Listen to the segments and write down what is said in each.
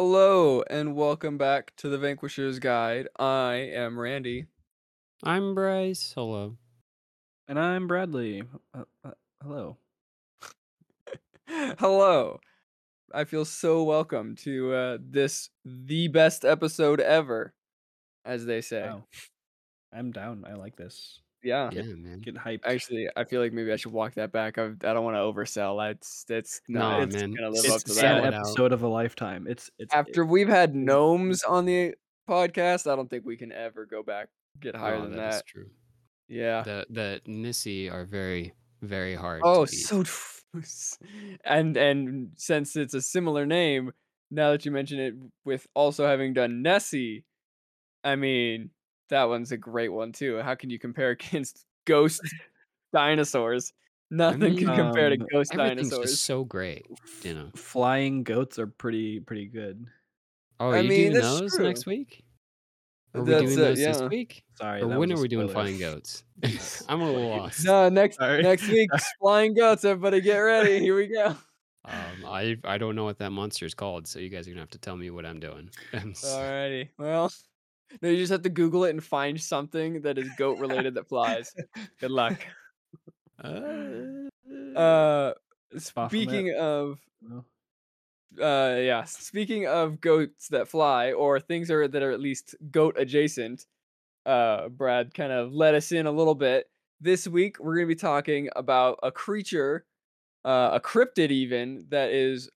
Hello and welcome back to the Vanquisher's Guide. I am Randy. I'm Bryce. Hello. And I'm Bradley. Uh, uh, hello. Hello. I feel so welcome to uh, this the best episode ever, as they say. Wow. I'm down. I like this. Yeah. Yeah, man. Get hyped. Actually, I feel like maybe I should walk that back. I, I don't want to oversell. That's Nah, not it's man. gonna live It's up to that. an episode of a lifetime. It's it's After we've had gnomes on the podcast, I don't think we can ever go back get higher No, than that. that is that. true. Yeah. The the Nisse are very very hard. Oh, so and and since it's a similar name, now that you mention it, with also having done Nessie, I mean that one's a great one too. How can you compare against ghost dinosaurs? Nothing can mean, compare to um, ghost everything's dinosaurs. just so great. You know. flying goats are pretty pretty good. Oh, I you mean, doing those true. next week? Are we That's doing it, those yeah. this week? Sorry. Or when are we doing flying goats? I'm a little lost. No, next Sorry. next week, flying goats. Everybody, get ready. Here we go. Um, I I don't know what that monster is called, so you guys are gonna have to tell me what I'm doing. Alrighty. Well, no, you just have to Google it and find something that is goat related that flies. Good luck. Uh, Uh, speaking of, No. uh, yeah, speaking of goats that fly or things are that are at least goat adjacent, uh, Brad kind of let us in a little bit. This week we're gonna be talking about a creature, uh, a cryptid even that is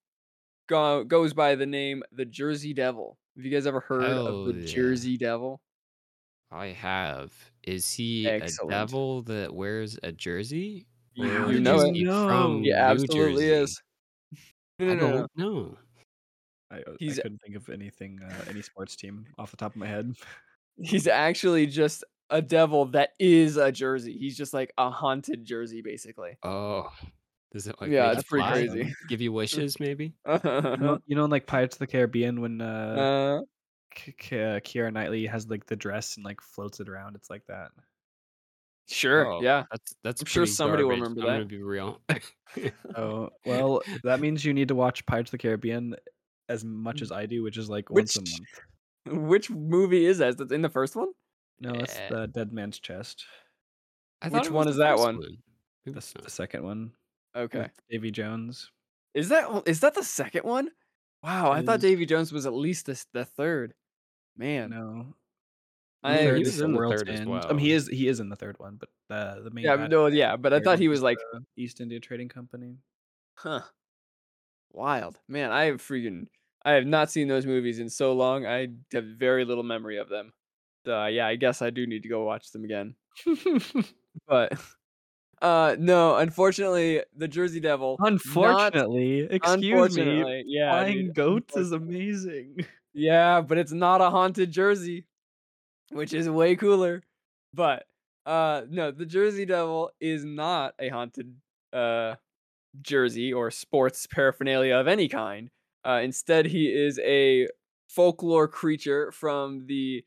go- goes by the name the Jersey Devil. Have you guys ever heard of the yeah. Jersey Devil? I have. Is he Excellent. a devil that wears a jersey? You know it. he from He New absolutely Jersey? is. No, I no, no, no. don't know. I, uh, I couldn't think of anything, uh, any sports team off the top of my head. He's actually just a devil that is a Jersey. He's just like a haunted Jersey, basically. Oh, does it like Yeah, make it's pretty crazy. Give you wishes, maybe? You know, you know, in like Pirates of the Caribbean when uh, uh, K- K- uh, Keira Knightley has like the dress and like floats it around. It's like that. sure, Oh, yeah. That's that's I'm sure pretty somebody will garbage. remember I'm that. gonna be real. Oh well, that means you need to watch Pirates of the Caribbean as much as I do, which is like once a month. Which movie is that? That's in the first one? No, it's Eh. the Dead Man's Chest. I thought Which one is that first one? Maybe The, it's the second one. Okay. with Davy Jones. Is that is that the second one? Wow, I thought Is- Davy Jones was at least the, the third. Man, No, I he was is in the World's third as End. I mean, he is he is in the third one, but uh, the main yeah, no, yeah, but I thought he was like, East India Trading Company. huh, wild. Man, I have freaking, I have not seen those movies in so long. I have very little memory of them. So yeah, I guess I do need to go watch them again. But uh no, unfortunately, the Jersey Devil. not- Unfortunately, excuse me, yeah, flying dude, goats is amazing. Yeah, but it's not a haunted Jersey, which is way cooler. But uh no, the Jersey Devil is not a haunted uh jersey or sports paraphernalia of any kind. Uh instead he is a folklore creature from the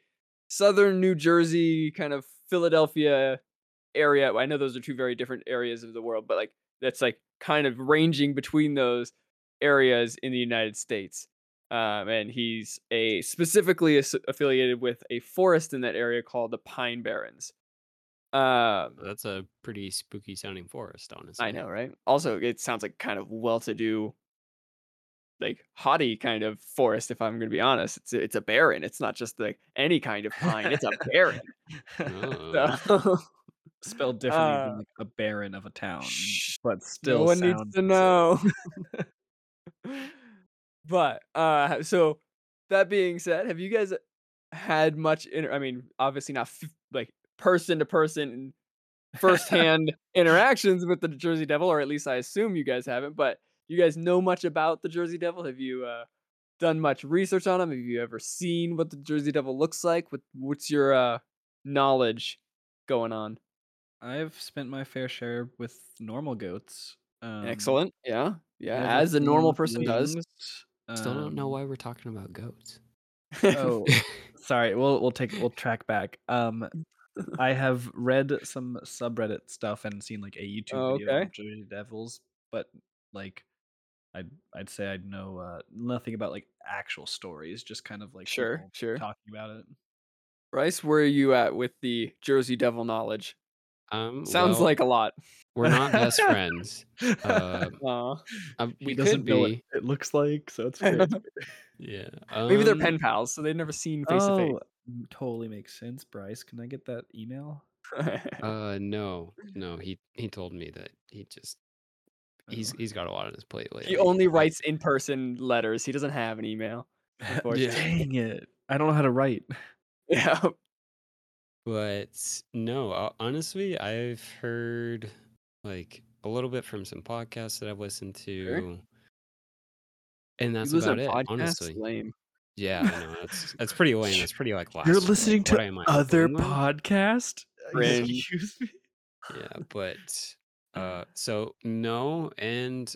southern New Jersey kind of Philadelphia area. I know those are two very different areas of the world, but like that's like kind of ranging between those areas in the United States um, and he's a specifically as- affiliated with a forest in that area called the Pine Barrens. Um, That's a pretty spooky sounding forest, honestly. I know, right? Also, it sounds like kind of well-to-do, like haughty kind of forest. If I'm going to be honest, it's a, it's a barren. It's not just like any kind of pine. It's a barren. Oh. So, Spelled differently Uh, than like a baron of a town, shh, but still no one needs to know. but uh, so that being said, have you guys had much? Inter- I mean, obviously not f- like person to person, firsthand interactions with the Jersey Devil, or at least I assume you guys haven't. But you guys know much about the Jersey Devil? Have you uh, done much research on him? Have you ever seen what the Jersey Devil looks like? What What's your uh, knowledge going on? I've spent my fair share with normal goats. Um, Excellent. Yeah. Yeah. As a normal person does. Still don't know um, why we're talking about goats. Oh, sorry. We'll we'll take we'll track back. Um, I have read some subreddit stuff and seen like a YouTube Oh, video okay. of Jersey Devils, but like I'd I'd say I'd know uh, nothing about like actual stories, just kind of like Sure, sure. talking about it. Bryce, where are you at with the Jersey Devil knowledge? Um, Sounds well, like a lot. we're not best friends. Uh, uh, we doesn't could know what be. it looks like, so it's fair. Yeah. Maybe they're um, pen pals, so they've never seen face to face. oh, totally makes sense. Bryce, can I get that email? Uh, no, no. He he told me that he just he's Oh. he's got a lot on his plate lately. he only writes in person letters. He doesn't have an email. Unfortunately. Dang it! I don't know how to write. Yeah. But no, honestly, I've heard like a little bit from some podcasts that I've listened to, and that's about it. podcasts? Honestly, Lame. yeah, I know that's that's pretty lame. That's pretty like last. You're listening to am I, other podcast? Excuse me. Yeah, but uh, so no, and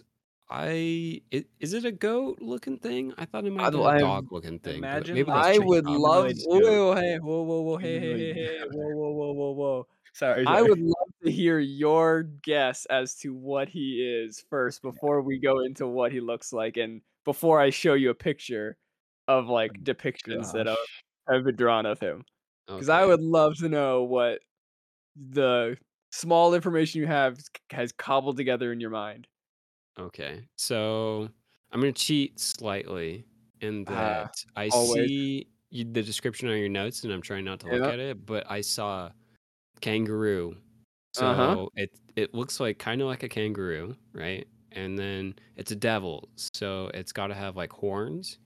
I it, is it a goat looking thing? I thought it might I'd- be a I've- dog looking thing. imagine, maybe I would love. Humanoids Whoa, whoa, hey, whoa, whoa, whoa, hey, hey, hey, hey, whoa, whoa, whoa, whoa, whoa. Sorry. I would love to hear your guess as to what he is first before we go into what he looks like and before I show you a picture of like Oh, depictions that gosh. have, have been drawn of him. Oh because I would love to know what the small information you have has cobbled together in your mind. Okay, so I'm gonna cheat slightly in Ah, that I always. see you, the description on your notes, and I'm trying not to look Yeah. at it, but I saw kangaroo. So Uh-huh. it it looks like kind of like a kangaroo, right? And then it's a devil, so it's got to have like horns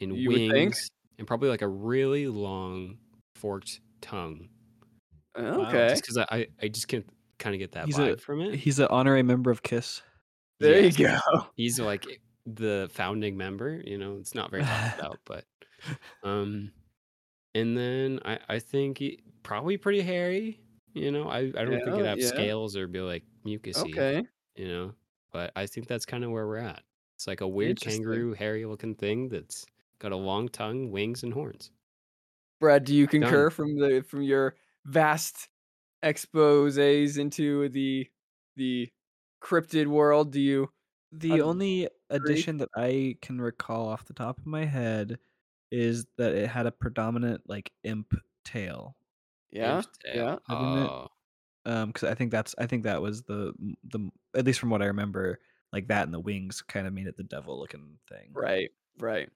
and You would think. wings, and probably like a really long forked tongue. Okay. Just because I, I I just can't kind of get that He's vibe a from it. he's an honorary member of Kiss. There Yes. you go. he's like the founding member you know it's not very talked about but um and then i i think he probably pretty hairy you know i i don't think Yeah, it'd have yeah. scales or be like mucusy Okay. you know but i think that's kind of where we're at it's like a weird kangaroo hairy looking thing that's got a long tongue wings and horns Brad, do you Done. concur from the from your vast exposés into the the cryptid world? Do you The Un- only addition that I can recall off the top of my head is that it had a predominant like imp tail. yeah Imp tail. yeah oh Um, because I think that's I think that was the the at least from what I remember, like that and the wings kind of made it the devil looking thing. right right.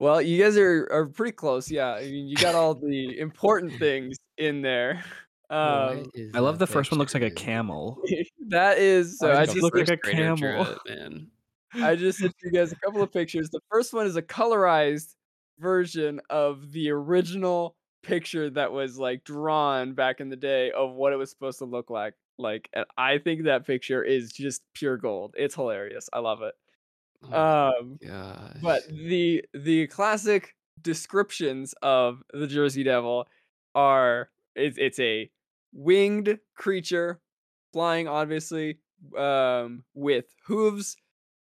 Well, you guys are are pretty close. Yeah, I mean, you got all the important things in there. what Um, I love the first one looks like a camel. that is so. Why I just it look like a First grader drew camel? it, man I just sent you guys a couple of pictures. The first one is a colorized version of the original picture that was like drawn back in the day of what it was supposed to look like. Like, and I think that picture is just pure gold. It's hilarious. I love it. oh Um, gosh but the the classic descriptions of the Jersey Devil are it's it's a winged creature flying obviously um with hooves.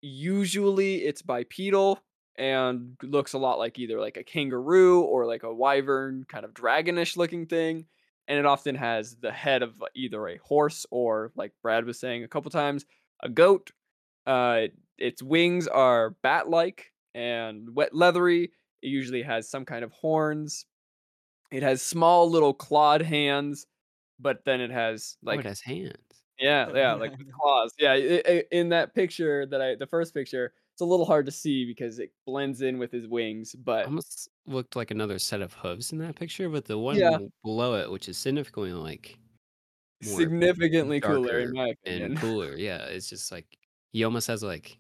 Usually it's bipedal and looks a lot like either like a kangaroo or like a wyvern kind of dragonish looking thing and it often has the head of either a horse or like Brad was saying a couple times a goat. Uh its wings are bat-like and wet leathery. It usually has some kind of horns. It has small little clawed hands but then it has oh, like like it has hands yeah, yeah, like with claws. Yeah, i- i- in that picture that I, the first picture, it's a little hard to see because it blends in with his wings. But almost looked like another set of hooves in that picture, but the one Yeah. below it, which is significantly like significantly cooler, in my and cooler, yeah, it's just like he almost has like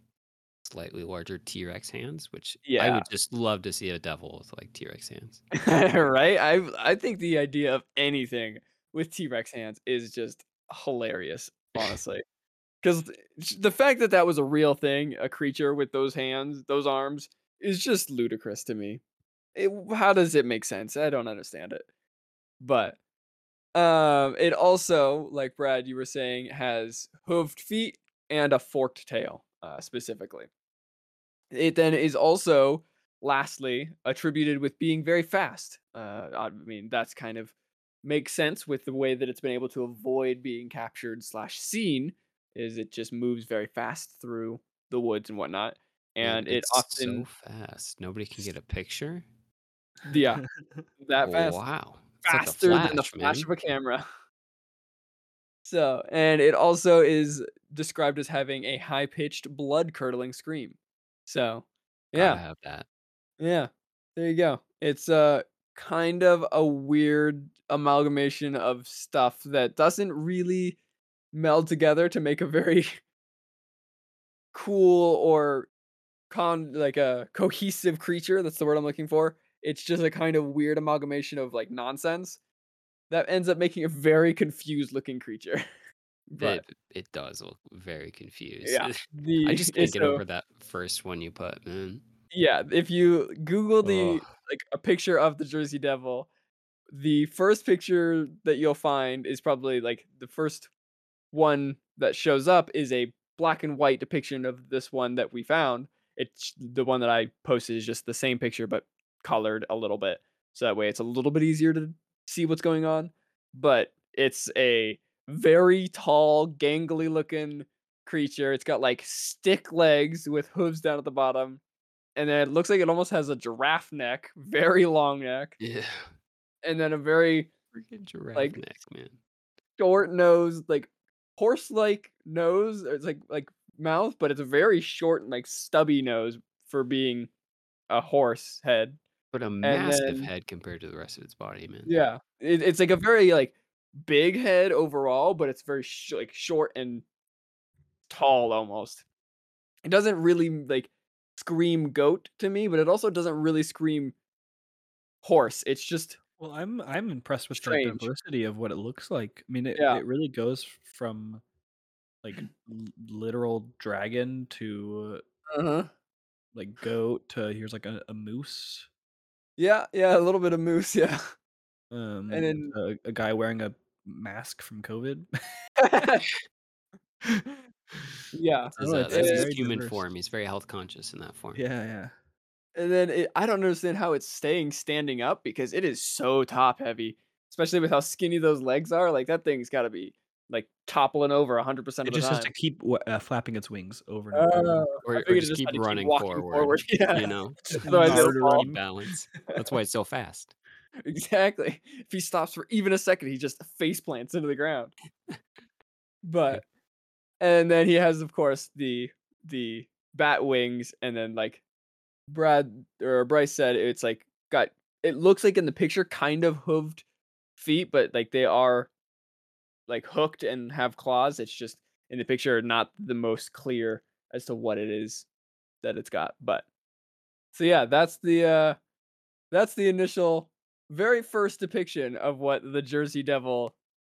slightly larger T Rex hands, which yeah. I would just love to see a devil with like T Rex hands. right? I I think the idea of anything with T Rex hands is just hilarious, honestly. Because the fact that that was a real thing, a creature with those hands, those arms, is just ludicrous to me. It, how does it make sense? I don't understand it. But um, it also, like Brad, you were saying, has hooved feet and a forked tail, uh, specifically. It then is also, lastly, attributed with being very fast. Uh, I mean, that's kind of makes sense with the way that it's been able to avoid being captured slash seen. Is it just moves very fast through the woods and whatnot. And it it's often so fast. Nobody can get a picture. yeah, that fast. Wow, it's like faster than the flash, flash man. of a camera. So, and it also is described as having a high-pitched, blood-curdling scream. So, yeah, have that. yeah, there you go. It's uh kind of a weird amalgamation of stuff that doesn't really meld together to make a very cool or con like a cohesive creature. That's the word I'm looking for. It's just a kind of weird amalgamation of like nonsense that ends up making a very confused looking creature. but It it does look very confused. yeah, I the just can't get so over that first one you put, man. yeah, if you Google the. Like a picture of the Jersey Devil, the first picture that you'll find is probably like the first one that shows up is a black and white depiction of this one that we found. It's the one that I posted is just the same picture but colored a little bit. So that way it's a little bit easier to see what's going on. But it's a very tall, gangly looking creature. It's got like stick legs with hooves down at the bottom. And then it looks like it almost has a giraffe neck, very long neck, Yeah. and then a very Freaking giraffe Like- neck, man. short nose, like horse-like nose. It's like like mouth, but it's a very short and like stubby nose for being a horse head. But a massive then- head compared to the rest of its body, man. Yeah, it, it's like a very like big head overall, but it's very sh- like short and tall almost. It doesn't really like scream goat to me, but it also doesn't really scream horse. It's just Well, I'm I'm impressed with Strange. the diversity of what it looks like. I mean, it, Yeah. it really goes from like literal dragon to uh-huh. like goat to here's like a, a moose, Yeah, yeah, a little bit of moose, yeah. um, and then- a, a guy wearing a mask from COVID. yeah. That's his, Oh, uh, it's that's his very human diverse. form. He's very health conscious in that form. yeah, yeah. And then it, I don't understand how it's staying standing up because it is so top heavy, especially with how skinny those legs are. Like that thing's got to be like toppling over 100% of It the just time. has to keep wa- uh, flapping its wings over and over. Oh, Or, I or figured it just keep had to keep running walking forward, forward, yeah. You know, Otherwise it'll Harder fall. keep balance. That's why it's so fast. Exactly. If he stops for even a second, he just face plants into the ground. But and then he has, of course, the the bat wings, and then like Brad or Bryce said, it's like got it looks like in the picture kind of hooved feet, but like they are like hooked and have claws. It's just in the picture not the most clear as to what it is that it's got. But so yeah, that's the uh that's the initial very first depiction of what the Jersey Devil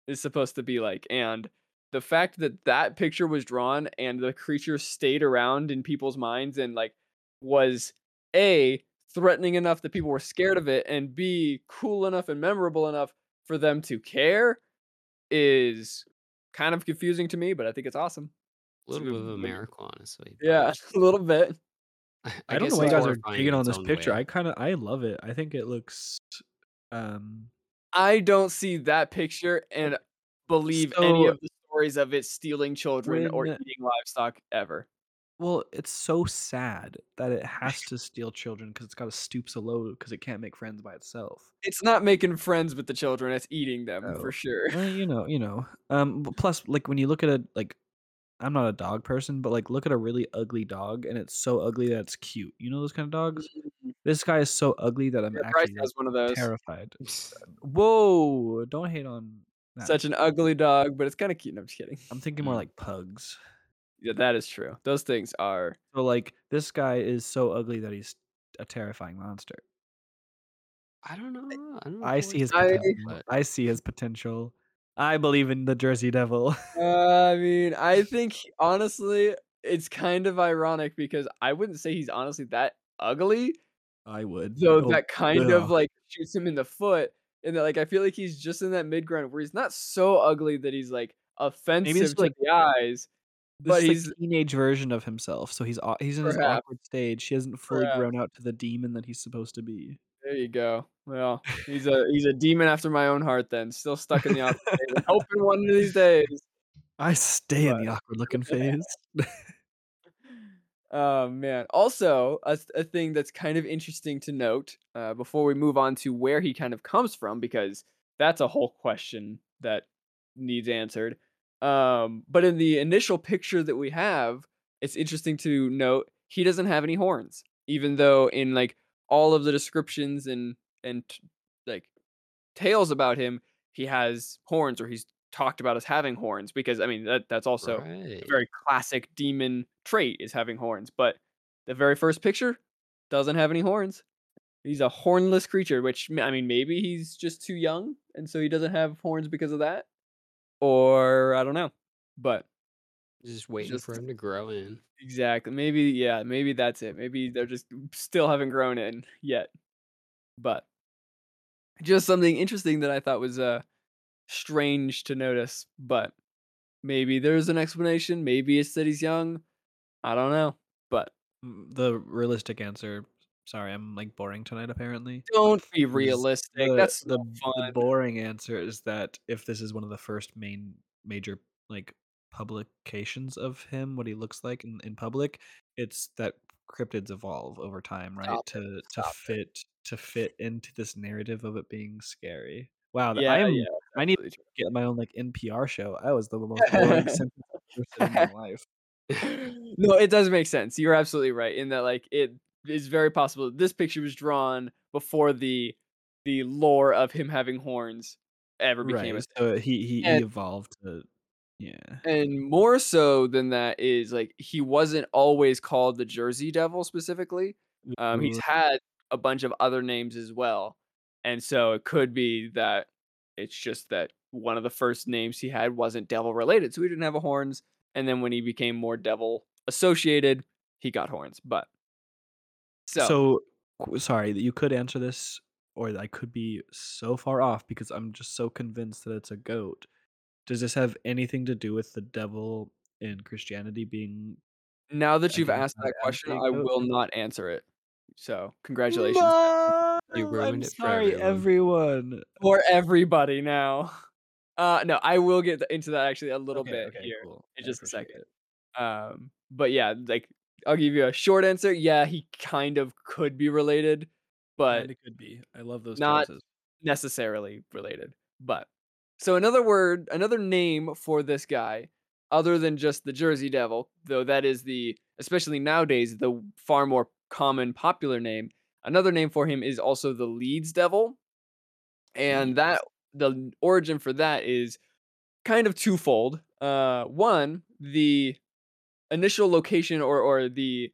is supposed to be like. And the fact that that picture was drawn and the creature stayed around in people's minds and like was a threatening enough that people were scared of it and b cool enough and memorable enough for them to care is kind of confusing to me but i think it's awesome A little bit of a miracle, honestly. yeah a little bit I, don't know why you guys are digging on this picture. way. I kind of I love it. I think it looks um i don't see that picture and believe any of the stories of it stealing children or eating livestock ever well, it's so sad that it has to steal children because it's got to stoop so low because it can't make friends by itself. it's not making friends with the children it's eating them Oh. for sure Well, you know, you know. Um, plus, like when you look at a like, I'm not a dog person, but like look at a really ugly dog, and it's so ugly that it's cute. You know those kind of dogs. This guy is so ugly that I'm Yeah, actually one of those. terrified. Whoa! Don't hate on that. Such an ugly dog, but it's kind of cute. No, I'm just kidding. I'm thinking more like pugs. Yeah, that is true. Those things are. So like this guy is so ugly that he's a terrifying monster. I don't know. I don't know. I see his I- potential. I see his potential. I believe in the Jersey Devil. Uh, I mean, I think honestly, it's kind of ironic because I wouldn't say he's honestly that ugly, I would. So Oh, that kind ugh. of like shoots him in the foot, and that like I feel like he's just in that mid ground where he's not so ugly that he's like offensive to like- the eyes, but he's like teenage version of himself. So he's he's in his Perhaps. awkward stage. He hasn't fully Perhaps. grown out to the demon that he's supposed to be. there. You go. Well, he's a he's a demon after my own heart. Then still stuck in the awkward phase, hoping one of these days I stay in the awkward looking phase. Oh man. Also, a, a thing that's kind of interesting to note uh, before we move on to where he kind of comes from, because that's a whole question that needs answered. Um, but in the initial picture that we have, it's interesting to note he doesn't have any horns, even though in like all of the descriptions and and like tales about him, he has horns or he's talked about as having horns. Because I mean that that's also Right. a very classic demon trait is having horns. But the very first picture doesn't have any horns. He's a hornless creature, which I mean, maybe he's just too young, and so he doesn't have horns because of that, or I don't know. But Just waiting just for him to grow in. exactly, maybe yeah, maybe that's it. Maybe they're just still haven't grown in yet. But just something interesting that I thought was uh strange to notice. But maybe there's an explanation. Maybe it's that he's young. I don't know. But The realistic answer. Sorry, I'm like boring tonight. Apparently, don't be realistic. the That's the the boring answer is that if this is one of the first main major like publications of him, what he looks like in, in public, it's that cryptids evolve over time, right? Stop it. To to Stop it. fit to fit into this narrative of it being scary. Wow, Yeah, I am. yeah. I need to get my own like NPR show. I was the most boring sentence I've ever said in my life. no, it does make sense. You're absolutely right in that like it is very possible that this picture was drawn before the the lore of him having horns ever became Right. thing. So he he, he evolved to yeah. and more so than that is like he wasn't always called the Jersey Devil specifically. Um, he's had a bunch of other names as well, and so it could be that it's just that one of the first names he had wasn't devil related, so he didn't have a horns. And then when he became more devil associated, he got horns. But so, So, sorry that you could answer this, or I could be so far off because I'm just so convinced that it's a goat. Does this have anything to do with the devil in Christianity being now that you've asked that question, I will not answer it. So congratulations You I'm ruined it for sorry, everyone. for everybody now. Uh, no, I will get into that actually a little Okay, bit okay, here cool. in just a second. it. Um, but yeah, like I'll give you a short answer. Yeah, he kind of could be related, but Kinda could be. I love those not chances. necessarily related. But so another word, another name for this guy, other than just the Jersey Devil, though that is the especially nowadays the far more common popular name. Another name for him is also the Leeds Devil, and that the origin for that is kind of twofold. Uh, one, the initial location or or the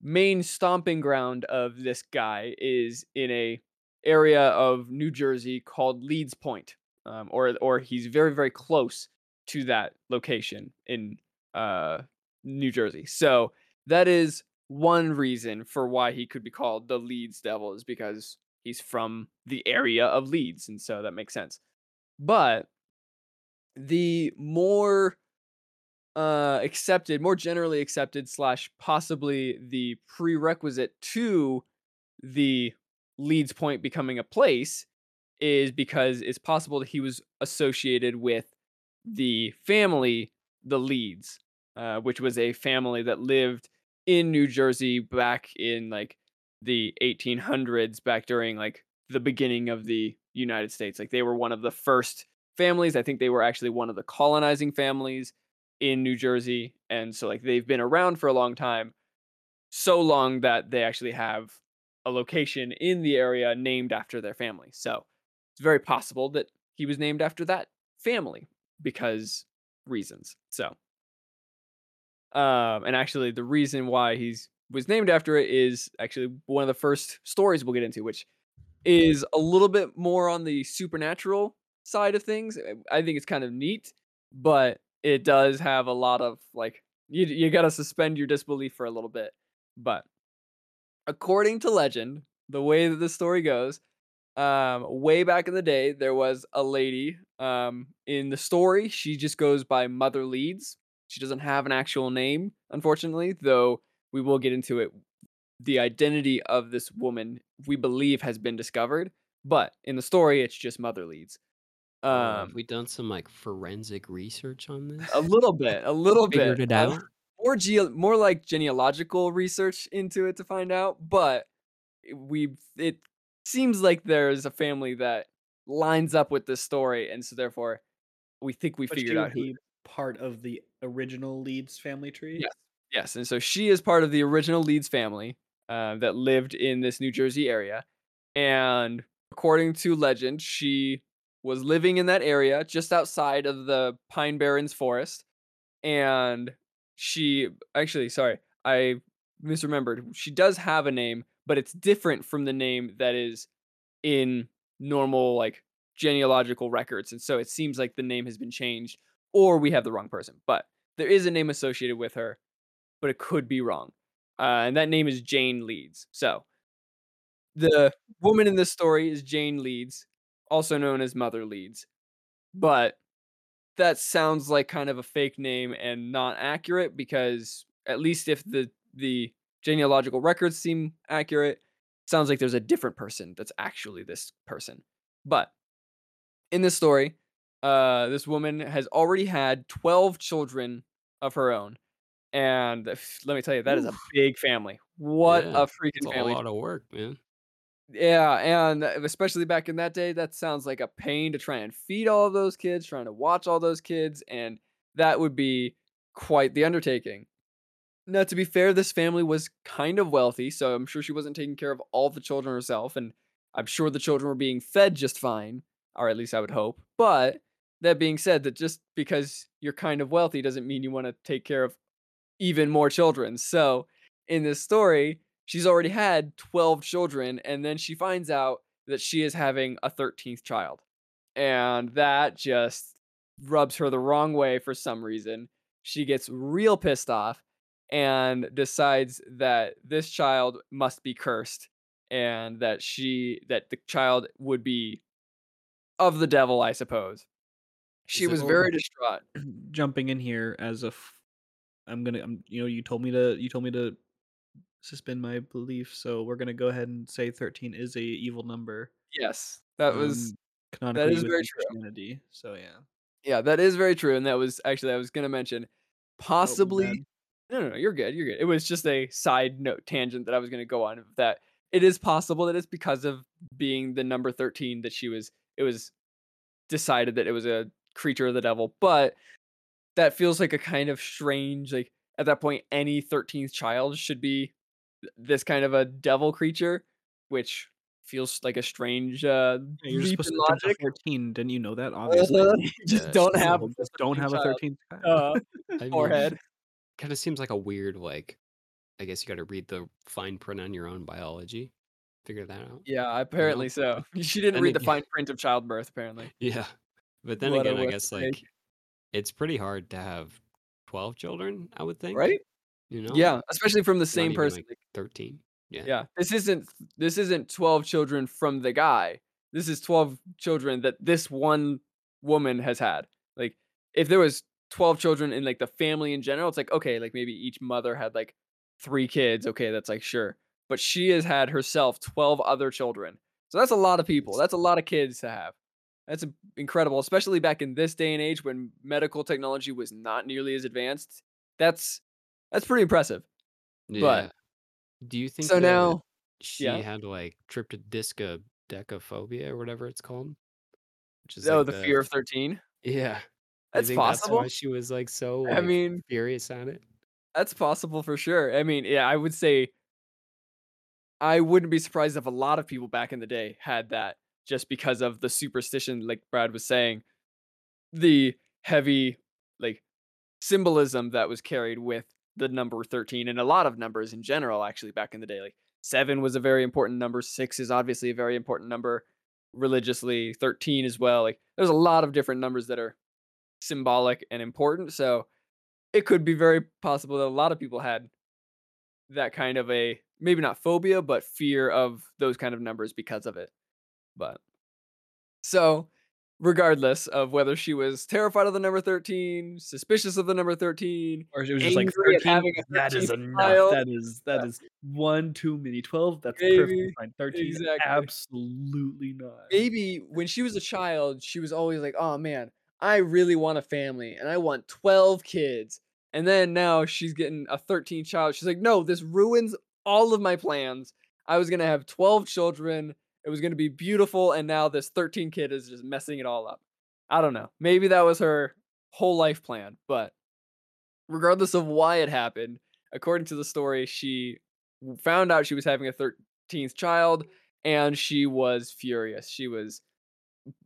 main stomping ground of this guy is in a area of New Jersey called Leeds Point, um, or or he's very very close to that location in uh, New Jersey. So that is one reason for why he could be called the Leeds Devil is because he's from the area of Leeds, and so that makes sense. But the more uh accepted more generally accepted slash possibly the prerequisite to the leeds point becoming a place is because it's possible that he was associated with the family the leeds uh, which was a family that lived in new jersey back in like the 1800s back during like the beginning of the united states like they were one of the first families i think they were actually one of the colonizing families in New Jersey, and so like they've been around for a long time, so long that they actually have a location in the area named after their family. So it's very possible that he was named after that family because reasons. So, um, and actually, the reason why he's was named after it is actually one of the first stories we'll get into, which is a little bit more on the supernatural side of things. I think it's kind of neat, but it does have a lot of like you you got to suspend your disbelief for a little bit. But according to legend, the way that the story goes, um way back in the day there was a lady um in the story, she just goes by Mother Leeds. She doesn't have an actual name, unfortunately, though we will get into it. The identity of this woman we believe has been discovered, but in the story it's just Mother Leeds. Oh, Um have we done some like forensic research on this? a little bit, a little Figured bit. it uh, out? more geo more like genealogical research into it to find out, but we it seems like there's a family that lines up with this story, and so therefore we think we But figured out who. Part of the original Leeds family tree. Yes, yes, and so she is part of the original Leeds family uh, that lived in this New Jersey area, and according to legend, she was living in that area just outside of the Pine Barrens forest, and she actually sorry I misremembered. She does have a name, but it's different from the name that is in normal like genealogical records, and so it seems like the name has been changed, or we have the wrong person. But there is a name associated with her, but it could be wrong, uh, and that name is Jane Leeds. So the woman in this story is Jane Leeds, also known as Mother Leeds, but that sounds like kind of a fake name and not accurate because at least if the the genealogical records seem accurate, sounds like there's a different person that's actually this person. But in this story, uh, this woman has already had 12 children of her own. And let me tell you, that is a big family. What Yeah, a freaking a family. lot of work, man. Yeah, and uh, especially back in that day, that sounds like a pain to try and feed all of those kids, trying to watch all those kids, and that would be quite the undertaking. Now, to be fair, this family was kind of wealthy, so I'm sure she wasn't taking care of all the children herself, and I'm sure the children were being fed just fine, or at least I would hope. But that being said, that just because you're kind of wealthy doesn't mean you want to take care of even more children. So in this story, she's already had 12 children, and then she finds out that she is having a 13th child. And that just rubs her the wrong way for some reason. She gets real pissed off and decides that this child must be cursed and that she that the child would be of the devil, I suppose. She was Well, very distraught. Jumping in here as a, f- I'm gonna, I'm, you know, you told me to, you told me to suspend my belief, so we're gonna go ahead and say 13 is a evil number. Yes, that was um, canonically is very within true. So yeah, Yeah, that is very true, and that was actually I was gonna mention Oh, possibly bad. no, no, no, you're good, you're good. It was just a side note tangent that I was gonna go on of that it is possible that it's because of being the number 13 that she was it was decided that it was a creature of the devil, but that feels like a kind of strange like at that point any 13th child should be this kind of a devil creature, which feels like a strange uh Yeah, you're supposed to logic. 14. Didn't you know that? Obviously, You just Yeah, don't have just don't have a child. 13th child. Uh, I mean, forehead. kind of seems like a weird like. I guess you got to read the fine print on your own biology. Figure that out. Yeah, apparently so. She didn't read the fine print of childbirth, apparently. Yeah, but then What again, I guess make. like it's pretty hard to have twelve children. I would think. Right? You know. Yeah, especially from the Not same person. like, Thirteen. Yeah. Yeah, this isn't this isn't 12 children from the guy. This is 12 children that this one woman has had. Like if there was 12 children in like the family in general, it's like okay, like maybe each mother had like 3 kids. Okay, that's like sure. But she has had herself 12 other children. So that's a lot of people. That's a lot of kids to have. That's incredible, especially back in this day and age when medical technology was not nearly as advanced. That's that's pretty impressive. Yeah. But- do you think So that uh, now she yeah. had like tryptodisca decaphobia or whatever it's called? Which is oh, like the fear of 13. Yeah. That's That's possible. why she was like so I mean, furious at it. That's possible for sure. I mean, yeah, I would say I wouldn't be surprised if a lot of people back in the day had that just because of the superstition, like Brad was saying, the heavy like symbolism that was carried with the number 13 and a lot of numbers in general, actually, back in the day. Like seven was a very important number, six is obviously a very important number religiously, 13 as well. Like there's a lot of different numbers that are symbolic and important. So it could be very possible that a lot of people had that kind of a maybe not phobia, but fear of those kind of numbers because of it. But so, regardless of whether she was terrified of the number 13, suspicious of the number 13, Or it was just like 13. That is enough. child. That is that Yeah. is one too many. 12. That's perfectly fine. 13. exactly. Absolutely not. maybe when she was a child, she was always like, "Oh man, I really want a family and I want 12 kids." And then now she's getting a 13 child. She's like, no, this ruins all of my plans. I was gonna have 12 children. It was gonna be beautiful, and now this 13 kid is just messing it all up. I don't know. Maybe that was her whole life plan, but regardless of why it happened, according to the story, she found out she was having a 13th child and she was furious. She was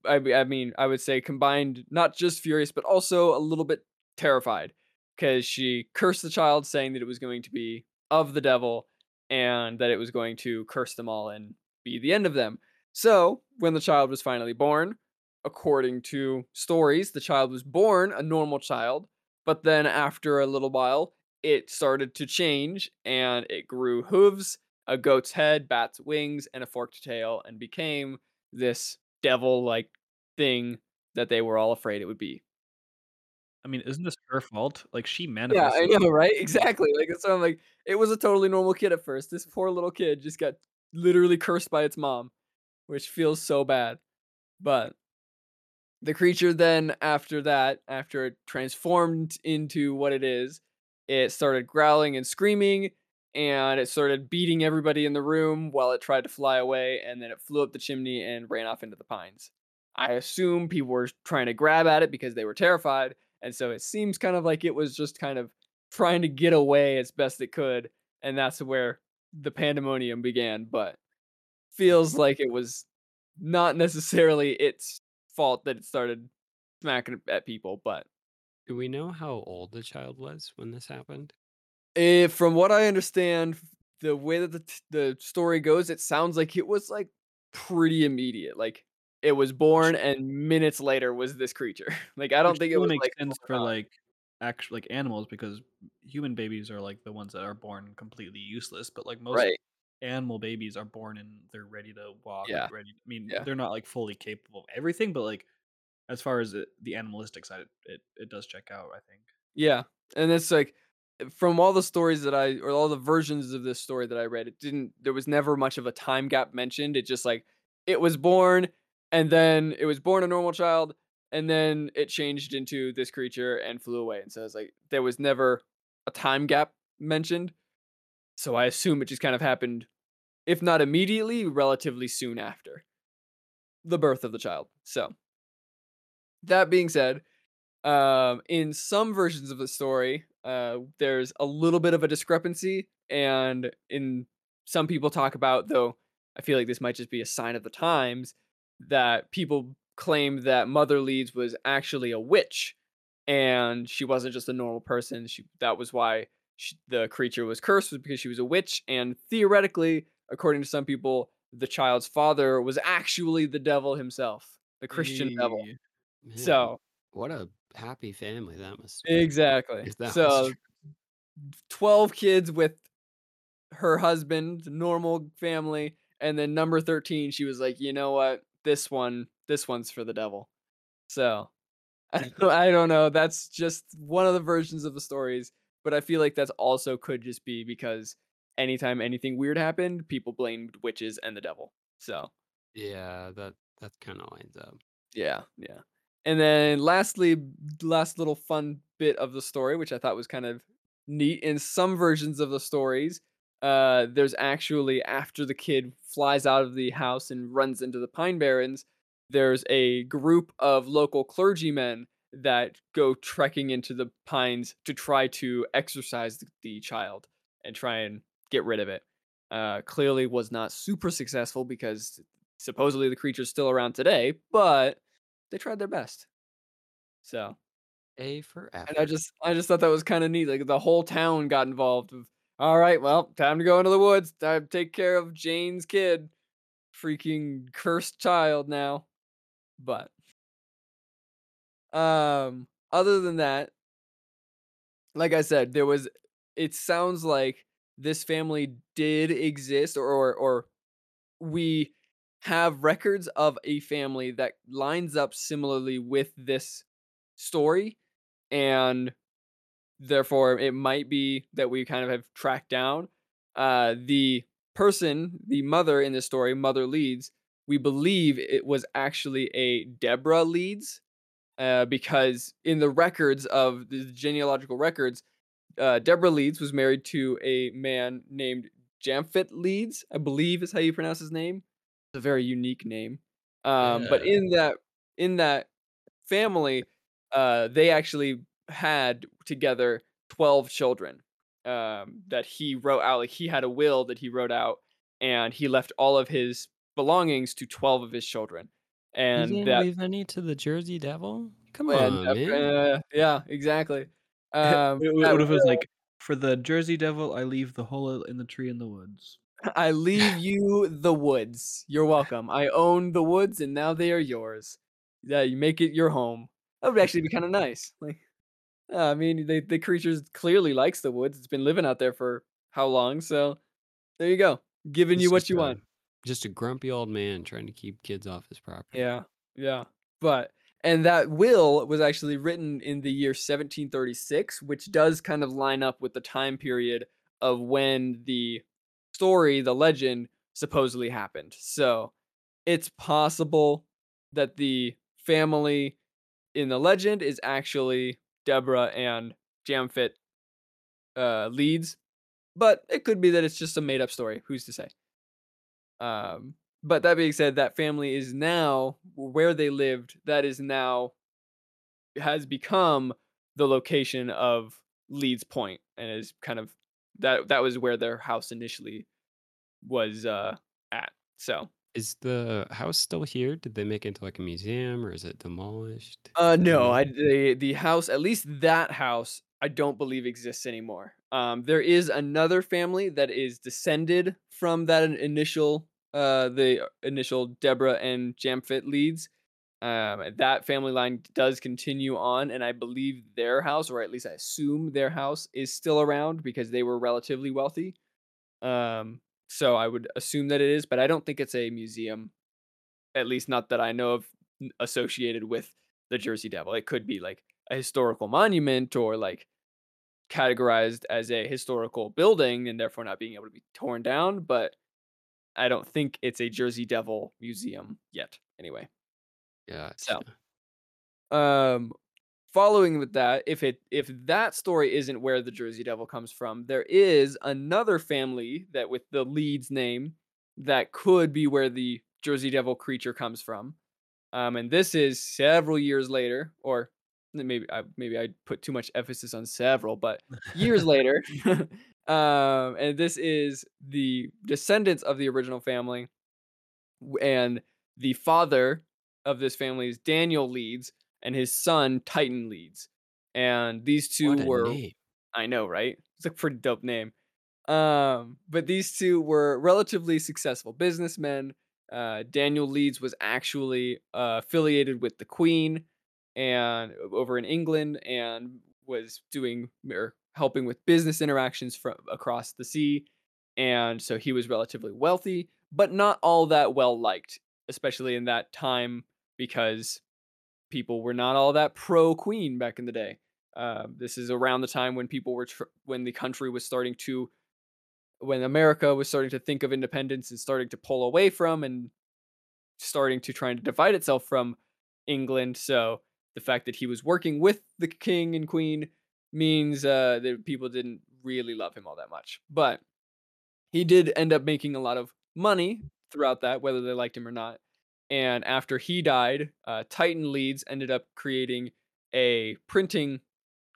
I, I mean, I would say combined not just furious but also a little bit terrified because she cursed the child saying that it was going to be of the devil and that it was going to curse them all and be the end of them. So, when the child was finally born, according to stories, the child was born a normal child, but then after a little while, it started to change and it grew hooves, a goat's head, bat's wings, and a forked tail, and became this devil like thing that they were all afraid it would be. I mean, isn't this her fault? Like she Yeah, I manifested. know, right? Exactly. Like so I'm like, it was a totally normal kid at first. This poor little kid just got literally cursed by its mom, which feels so bad. But the creature then after that, after it transformed into what it is, it started growling and screaming and it started beating everybody in the room while it tried to fly away and then it flew up the chimney and ran off into the pines. I assume people were trying to grab at it because they were terrified and so it seems kind of like it was just kind of trying to get away as best it could and that's where the pandemonium began, but feels like it was not necessarily its fault that it started smacking at people, but Do we know how old the child was when this happened? eh, from what I understand, the way that the t- the story goes, it sounds like it was like pretty immediate. Like it was born, and minutes later was this creature. like I don't Which think it still was makes like sense for like actual like animals because human babies are like the ones that are born completely useless, but like most right. animal babies are born and they're ready to walk, Yeah, ready. I mean, yeah, they're not like fully capable of everything, but like as far as it, the animalistic side, it, it it does check out. I think. yeah. And it's like eh, from all the stories that I or all the versions of this story that I read, it didn't. There was never much of a time gap mentioned. It just like it was born, and then it was born a normal child, and then it changed into this creature and flew away. And so it's like there was never a time gap mentioned. So I assume it just kind of happened, if not immediately, relatively soon after the birth of the child. So that being said, um, in some versions of the story, uh, there's a little bit of a discrepancy, and in some people talk about though, I feel like this might just be a sign of the times that people claim that Mother Leeds was actually a witch, and she wasn't just a normal person. She that was why sh the creature was cursed was because she was a witch, and theoretically, according to some people, the child's father was actually the devil himself, the Christian devil. Man, So what a happy family that must be. exactly. That So 12 kids with her husband, normal family, and then number 13, she was like, "You know what? This one, this one's for the devil." So, I don't know, that's just one of the versions of the stories, but I feel like that's also could just be because anytime anything weird happened, people blamed witches and the devil. So, Yeah, that that kind of lines up. yeah, yeah. And then lastly, last little fun bit of the story, which I thought was kind of neat. In some versions of the stories, uh, there's actually after the kid flies out of the house and runs into the Pine Barrens, there's a group of local clergymen that go trekking into the pines to try to exorcise the, child and try and get rid of it. Uh, clearly was not super successful because supposedly the creature's still around today, but they tried their best. So, A for and I just I just thought that was kind of neat. Like the whole town got involved. Of, All right, well, time to go into the woods. Time to take care of Jane's kid, freaking cursed child now. But um, other than that, like I said, there was. It sounds like this family did exist, or or, or we have records of a family that lines up similarly with this story and therefore it might be that we kind of have tracked down uh the person the mother in this story mother leeds we believe it was actually a deborah leeds uh, because in the records of the genealogical records, uh, Deborah Leeds was married to a man named Japhet Leeds, I believe is how you pronounce his name. It's a very unique name. Um, but in that in that family, uh, they actually had together 12 children um, that he wrote out. Like he had a will that he wrote out, and he left all of his belongings to 12 of his children. He And didn't that leave any to the Jersey Devil? Come on, that man. uh, yeah, exactly. Um, What what- if it was like, for the Jersey Devil, I leave the hole in the tree in the woods. I leave you the woods. You're welcome. I own the woods, and now they are yours. Yeah, you make it your home. That would actually be kind of nice. Like, uh, I mean, the the creatures clearly likes the woods. It's been living out there for how long? So there you go, giving He's you what just you a want. Just a grumpy old man trying to keep kids off his property. Yeah, yeah. But and that will was actually written in the year 1736, which does kind of line up with the time period of when the story, the legend, supposedly happened. So it's possible that the family in the legend is actually Deborah and Japhet uh, Leeds, but it could be that it's just a made up story. Who's to say? Um, but that being said, that family is now where they lived. That is now has become the location of Leeds Point, and is kind of that that was where their house initially was uh, at. So, Is the house still here? Did they make it into like a museum or is it demolished? uh, no. I the the house, at least that house, I don't believe exists anymore. Um, there is another family that is descended from that initial, uh, the initial Deborah and Japhet Leeds. Um, that family line does continue on, and I believe their house, or at least I assume their house, is still around because they were relatively wealthy. Um, so I would assume that it is, but I don't think it's a museum, at least not that I know of associated with the Jersey Devil. It could be like a historical monument or like categorized as a historical building and therefore not being able to be torn down, but I don't think it's a Jersey Devil museum yet. Anyway. Yeah. So, um following with that if it if that story isn't where the jersey devil comes from there is another family that with the leeds name that could be where the jersey devil creature comes from um and this is several years later or maybe i maybe i put too much emphasis on several but years later um and this is the descendants of the original family and the father of this family is Daniel Leeds and his son Titan Leeds. And these two were name. I know, right? It's a pretty dope name. Um, but these two were relatively successful businessmen. Uh, Daniel Leeds was actually uh, affiliated with the Queen and over in England and was doing or helping with business interactions from across the sea. And so he was relatively wealthy, but not all that well liked, especially in that time because people were not all that pro Queen back in the day. Uh, this is around the time when people were tr- when the country was starting to when America was starting to think of independence and starting to pull away from and starting to try to divide itself from England. So the fact that he was working with the king and queen means uh, that people didn't really love him all that much. But he did end up making a lot of money throughout that, whether they liked him or not. And after he died, uh, Titan Leeds ended up creating a printing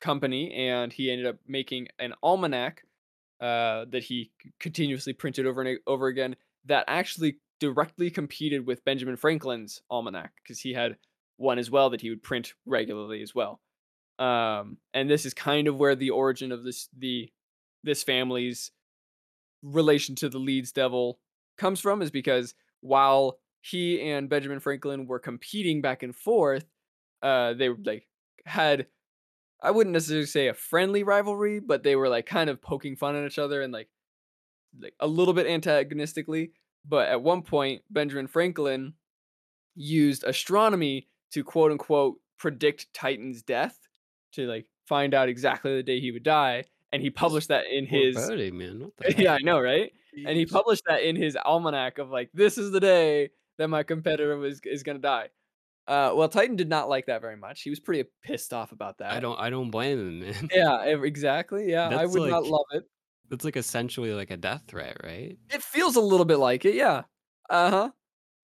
company, and he ended up making an almanac uh, that he continuously printed over and over again. That actually directly competed with Benjamin Franklin's almanac because he had one as well that he would print regularly as well. Um, and this is kind of where the origin of this the this family's relation to the Leeds Devil comes from is because while he and Benjamin Franklin were competing back and forth, uh, they like had I wouldn't necessarily say a friendly rivalry, but they were like kind of poking fun at each other and like like a little bit antagonistically. But at one point, Benjamin Franklin used astronomy to quote unquote predict Titan's death to like find out exactly the day he would die, and he published that in his Foreboding, man. What the yeah. I know, right? And he published that in his almanac of like, this is the day that my competitor was is gonna die. Uh, well, Titan did not like that very much. He was pretty pissed off about that. I don't I don't blame him, man. Yeah, exactly. Yeah, I That's would not love it. that's like essentially like a death threat, right? It feels a little bit like it. Yeah. Uh huh.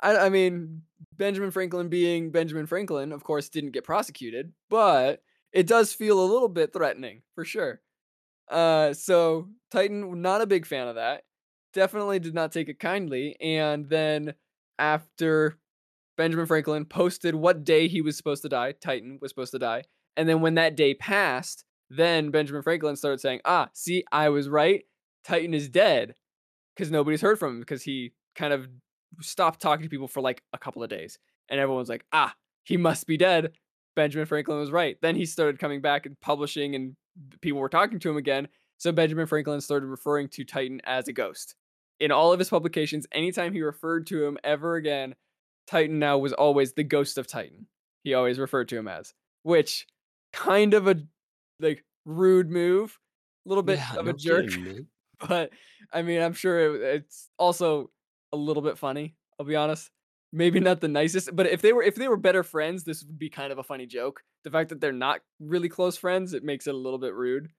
I, I mean, Benjamin Franklin being Benjamin Franklin, of course, didn't get prosecuted, but it does feel a little bit threatening for sure. Uh, so Titan, not a big fan of that. Definitely did not take it kindly. And then after Benjamin Franklin posted what day he was supposed to die, Titan was supposed to die. And then when that day passed, then Benjamin Franklin started saying, Ah, see, I was right. Titan is dead. Because nobody's heard from him because he kind of stopped talking to people for like a couple of days. And everyone's like, Ah, he must be dead. Benjamin Franklin was right. Then he started coming back and publishing, and people were talking to him again. So Benjamin Franklin started referring to Titan as a ghost. In all of his publications, anytime he referred to him ever again, Titan now was always the ghost of Titan. He always referred to him as, which kind of a like rude move, a little bit Yeah, of a jerk, kidding, but I mean, I'm sure it, it's also a little bit funny. I'll be honest. Maybe not the nicest, but if they were if they were better friends, this would be kind of a funny joke. The fact that they're not really close friends, it makes it a little bit rude.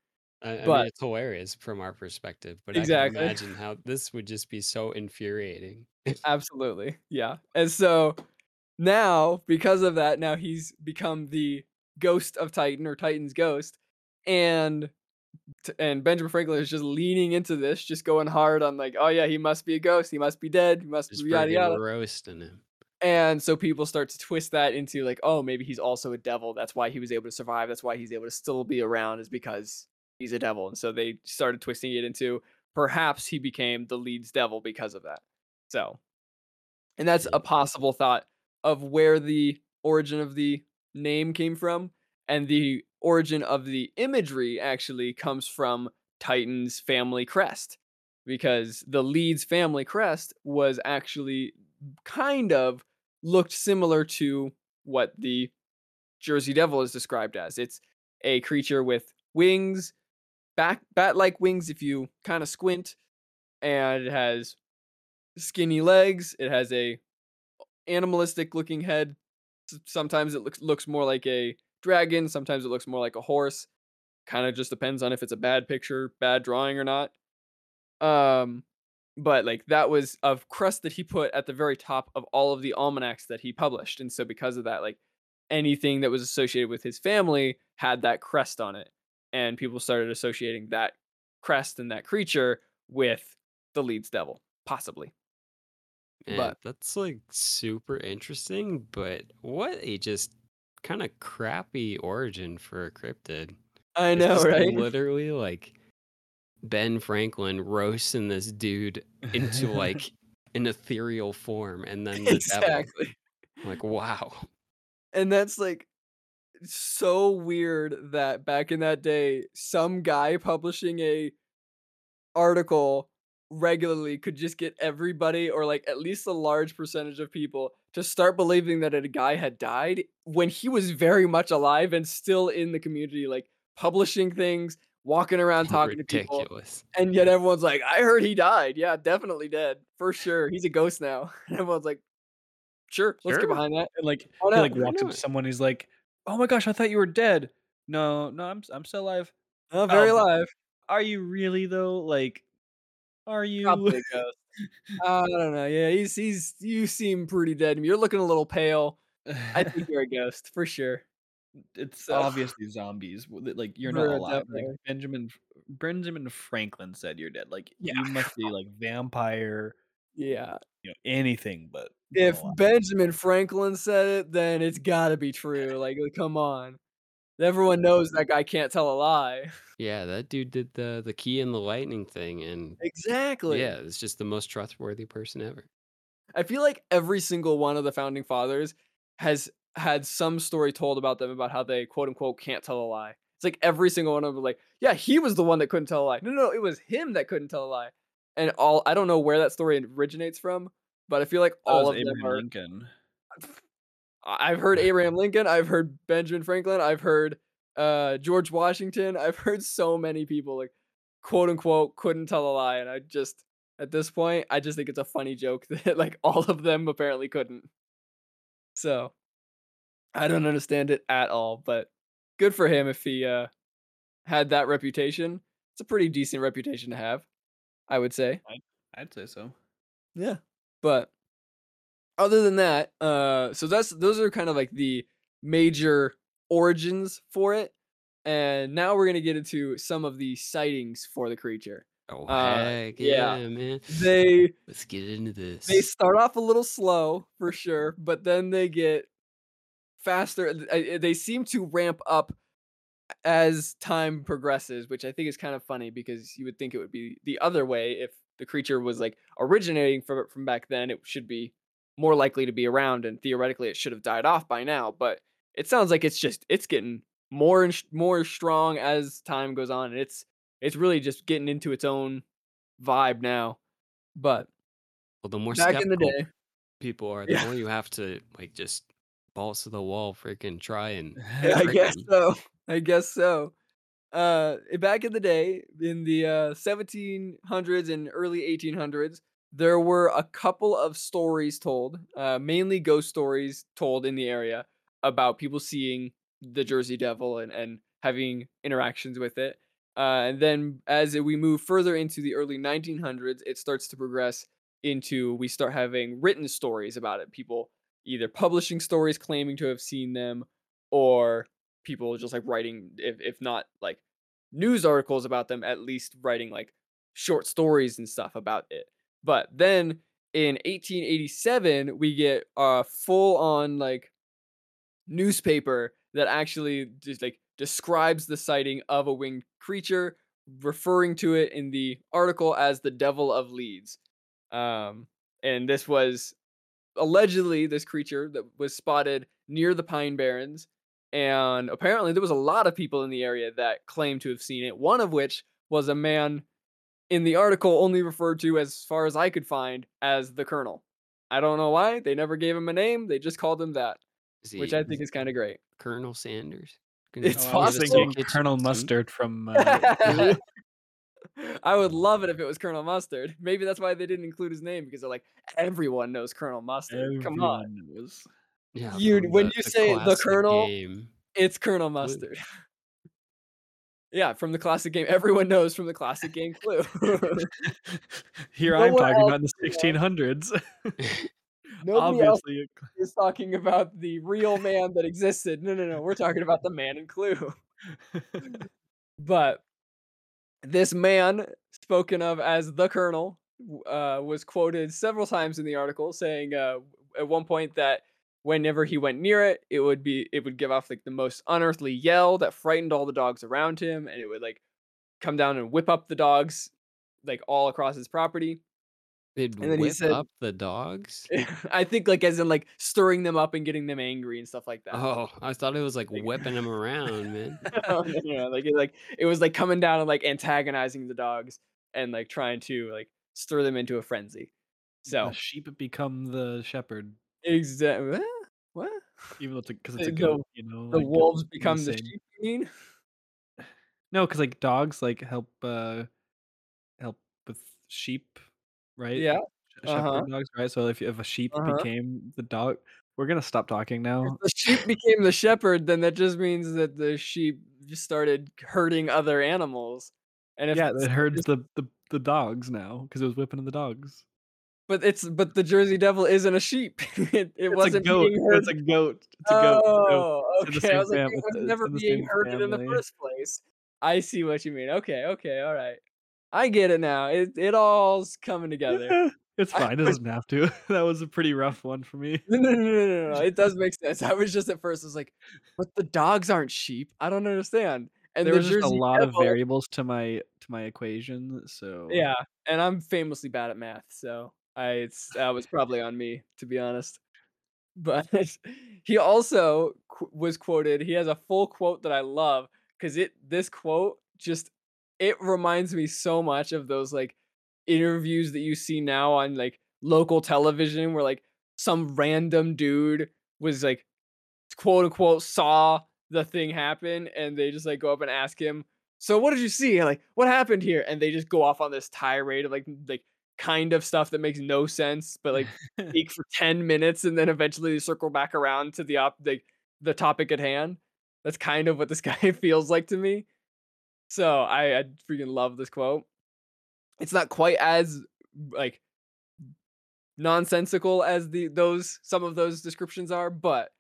I, I mean, But it's hilarious from our perspective, but I can imagine how this would just be so infuriating. Absolutely. Yeah. And so now, because of that, now he's become the ghost of Titan or Titan's ghost. And t- and Benjamin Franklin is just leaning into this, just going hard on like, oh yeah, he must be a ghost, he must be dead, he must Just be yada yada. roasting him. And so people start to twist that into like, oh, maybe he's also a devil. That's why he was able to survive. That's why he's able to still be around, is because he's a devil. And so they started twisting it into perhaps he became the Leeds devil because of that. So, and that's a possible thought of where the origin of the name came from. And the origin of the imagery actually comes from Titan's family crest because the Leeds family crest was actually kind of looked similar to what the Jersey Devil is described as. It's a creature with wings, back bat-like wings if you kind of squint, and it has skinny legs. It has a animalistic looking head. Sometimes it looks looks more like a dragon, sometimes it looks more like a horse. Kind of just depends on if it's a bad picture, bad drawing or not. Um but like that was a crest that he put at the very top of all of the almanacs that he published. And so because of that, like anything that was associated with his family had that crest on it. And people started associating that crest and that creature with the Leeds Devil, possibly. Man, But that's like super interesting, but what a just kind of crappy origin for a cryptid. I know, right? literally like Ben Franklin roasting this dude into like an ethereal form and then the exactly. Like, wow. And that's like so weird that back in that day, some guy publishing a article regularly could just get everybody or like at least a large percentage of people to start believing that a guy had died when he was very much alive and still in the community like publishing things walking around talking to people and yet everyone's like i heard he died yeah definitely dead for sure he's a ghost now and everyone's like sure let's get behind that And like he like walks up to someone. He's like, "Oh my gosh, I thought you were dead." No, no, I'm I'm still alive. oh, very but alive are you really though? Like, are you? probably a ghost i don't know yeah he's he's you seem pretty dead you're looking a little pale i think you're a ghost for sure it's so obviously zombies. Like you're not alive. Like Benjamin Benjamin Franklin said you're dead. Like yeah you must be like vampire, yeah you know, anything but if alive. benjamin franklin said it then it's gotta be true like come on everyone knows that guy can't tell a lie Yeah, that dude did the the key and the lightning thing and exactly yeah, it's just the most trustworthy person ever. I feel like every single one of the founding fathers has had some story told about them about how they quote unquote can't tell a lie. It's like every single one of them, like, yeah, he was the one that couldn't tell a lie. No, no, no it was him that couldn't tell a lie. And all I don't know where that story originates from, but I feel like all of them Abraham are. Lincoln. I've heard Abraham Lincoln, I've heard Benjamin Franklin, I've heard uh, George Washington, I've heard so many people like quote unquote couldn't tell a lie, and I just at this point I just think it's a funny joke that like all of them apparently couldn't. So I don't understand it at all, but good for him if he uh had that reputation. It's a pretty decent reputation to have, I would say. I'd say so. Yeah. But other than that, uh so that's those are kind of like the major origins for it. And now we're gonna get into some of the sightings for the creature. Oh Uh, heck yeah. yeah, man. They Let's get into this. they start off a little slow for sure, but then they get faster. uh, They seem to ramp up as time progresses, which I think is kind of funny because you would think it would be the other way if the creature was like originating from from back then. It should be more likely to be around, and theoretically, it should have died off by now. But it sounds like it's just it's getting more and sh- more strong as time goes on, and it's it's really just getting into its own vibe now. But well, the more back in the day, people are, the Yeah. more you have to like just balls to the wall, freaking try and Yeah, I guess so. I guess so. Uh, back in the day, in the uh, 1700s and early 1800s, there were a couple of stories told, uh, mainly ghost stories told in the area about people seeing the Jersey Devil and, and having interactions with it. Uh, and then as we move further into the early 1900s, it starts to progress into we start having written stories about it. People either publishing stories claiming to have seen them or people just like writing if, if not like news articles about them at least writing like short stories and stuff about it but then in 1887 we get a full on like newspaper that actually just like describes the sighting of a winged creature referring to it in the article as the devil of leeds um and this was allegedly this creature that was spotted near the pine barrens and apparently there was a lot of people in the area that claimed to have seen it one of which was a man in the article only referred to as far as i could find as the colonel i don't know why they never gave him a name they just called him that Is which i think is kind of great Colonel Sanders? It's you Oh, I was give us possible. a thinking kitchen Colonel? Mustard from. Uh, I would love it if it was Colonel Mustard. Maybe that's why they didn't include his name because they're like everyone knows Colonel Mustard. Come on, knows. Yeah, You- from when you the say the Colonel, game. it's Colonel Mustard. yeah, from the classic game, everyone knows from the classic game Clue. Here No I'm talking else about the is doing 1600s. Nobody else Obviously, is talking about the real man that existed. No, no, no. We're talking about the man in Clue. but this man, spoken of as the Colonel, uh, was quoted several times in the article, saying uh, at one point that whenever he went near it, it would be it would give off like the most unearthly yell that frightened all the dogs around him, and it would like come down and whip up the dogs like all across his property. They'd And then he whip said- up the dogs. I think like as in like stirring them up and getting them angry and stuff like that. Oh, I thought it was like Like- whipping them around, man. no, no, no, like it, like it was like coming down and like antagonizing the dogs and like trying to like stir them into a frenzy. So the sheep become the shepherd, exactly what even though it's because it's a The- goat. You know, the like, wolves the become the sheep. You mean? No, because like dogs like help uh help with sheep, right? Yeah. Shepherd uh-huh. dogs, right? So if if a sheep Uh-huh. became the dog, we're gonna stop talking If now. the sheep became the shepherd, then that just means that the sheep just started hurting other animals. And if yeah, it herds the, the the dogs now because it was whipping the dogs. But it's but the Jersey Devil isn't a sheep. it it It's wasn't a goat. being herded. It's a goat. It's a goat. It's a. Oh, It's the okay. I was like, it was it's never being herded in the first place. I see what you mean. Okay, okay, all right. I get it now. It it all's coming together. it's I fine. It doesn't have to. that was a pretty rough one for me. No, no, no, no, no, no. It does make sense. I was just at first I was like, but the dogs aren't sheep. I don't understand. And there the was just a Jersey lot of variables to my to my equation. So Yeah, and I'm famously bad at math, so I that was probably on me to be honest. But he also qu- was quoted. He has a full quote that I love because it this quote just it reminds me so much of those like interviews that you see now on like local television where like some random dude was like quote unquote saw the thing happen and they just like go up and ask him so what did you see like what happened here and they just go off on this tirade of like like kind of stuff that makes no sense but like speak for 10 minutes and then eventually circle back around to the op the, the topic at hand. That's kind of what this guy feels like to me. So I, I freaking love this quote. It's not quite as like nonsensical as the those some of those descriptions are, but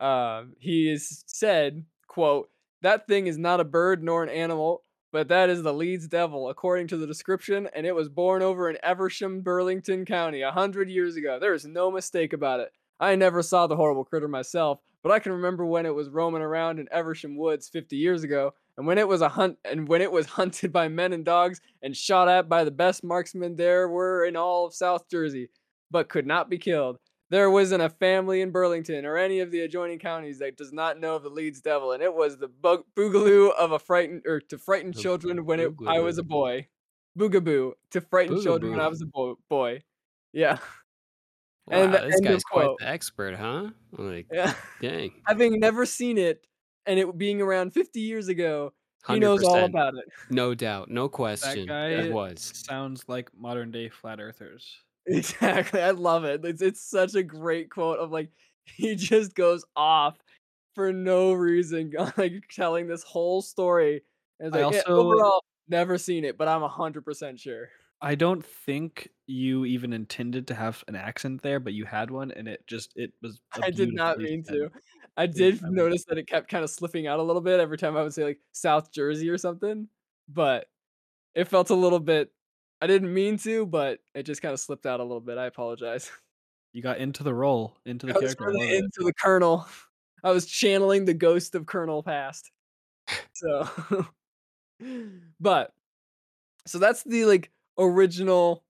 uh, he is said, quote, that thing is not a bird nor an animal, but that is the Leeds Devil, according to the description, and it was born over in Evesham, Burlington County, a hundred years ago. There is no mistake about it. I never saw the horrible critter myself, but I can remember when it was roaming around in Evesham Woods 50 years ago, and when it was a hunt and when it was hunted by men and dogs and shot at by the best marksmen there were in all of South Jersey, but could not be killed. There wasn't a family in Burlington or any of the adjoining counties that does not know of the Leeds Devil, and it was the bug- boogaloo of a frightened or to frighten The children when it, I was a boy. Boogaboo to frighten children when I was a bo- boy. Yeah, Wow, And the this end guy's quite quote. the expert, huh? Like, yeah. dang. Having never seen it and it being around 50 years ago, he knows all about it. No doubt, no question. That guy it was. Sounds like modern day flat earthers. Exactly. I love it. It's it's such a great quote of like he just goes off for no reason, like telling this whole story. And like "Yeah, also- overall never seen it, but I'm hundred percent sure. I don't think you even intended to have an accent there, but you had one, and it just it was. I did not mean to. I did mean- notice that it kept kind of slipping out a little bit every time I would say like South Jersey or something, but it felt a little bit. I didn't mean to, but it just kind of slipped out a little bit. I apologize. You got into the role, into the I character. I really it. into the Colonel. I was channeling the ghost of Colonel Past. So, but so that's the like original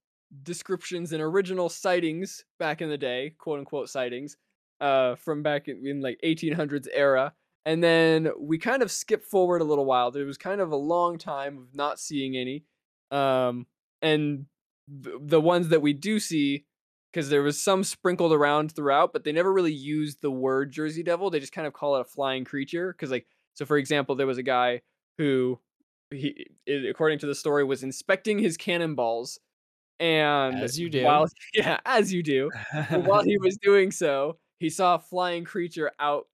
descriptions and original sightings back in the day, quote unquote sightings, uh, from back in, in like 1800s era. And then we kind of skip forward a little while. There was kind of a long time of not seeing any. Um, and the ones that we do see because there was some sprinkled around throughout, but they never really used the word Jersey Devil. They just kind of call it a flying creature. Because, like, so for example, there was a guy who, he, according to the story, was inspecting his cannonballs, and As you do. while yeah, as you do, while he was doing so, he saw a flying creature out,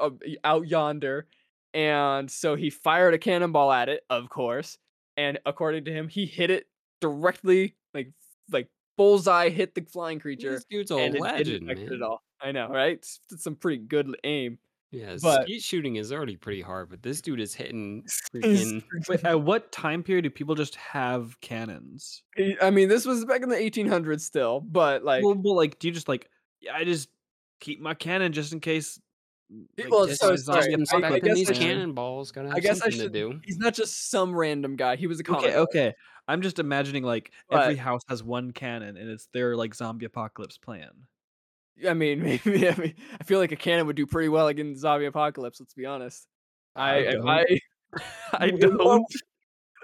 uh, out yonder, and so he fired a cannonball at it, of course. And according to him, he hit it directly, like like bullseye, hit the flying creature, This dude's a and it legend, didn't affect it man. all. I know, right? It's, it's some pretty good aim. Yeah, But- skeet shooting is already pretty hard, but this dude is hitting freaking. Wait, at what time period do people just have cannons? I mean, this was back in the 1800s still, but like, well, well, like, do you just like? I just keep my cannon just in case. It- like, well, so my sorry, zombie I- I apocalypse guess these I should- plan. cannonballs gotta have I guess I something should. to do. He's not just some random guy. He was a Okay, okay. I'm just imagining like every house has one cannon, and it's their like zombie apocalypse plan. I mean, maybe. I mean, I feel like a cannon would do pretty well against zombie apocalypse. Let's be honest. I, I don't. I I don't.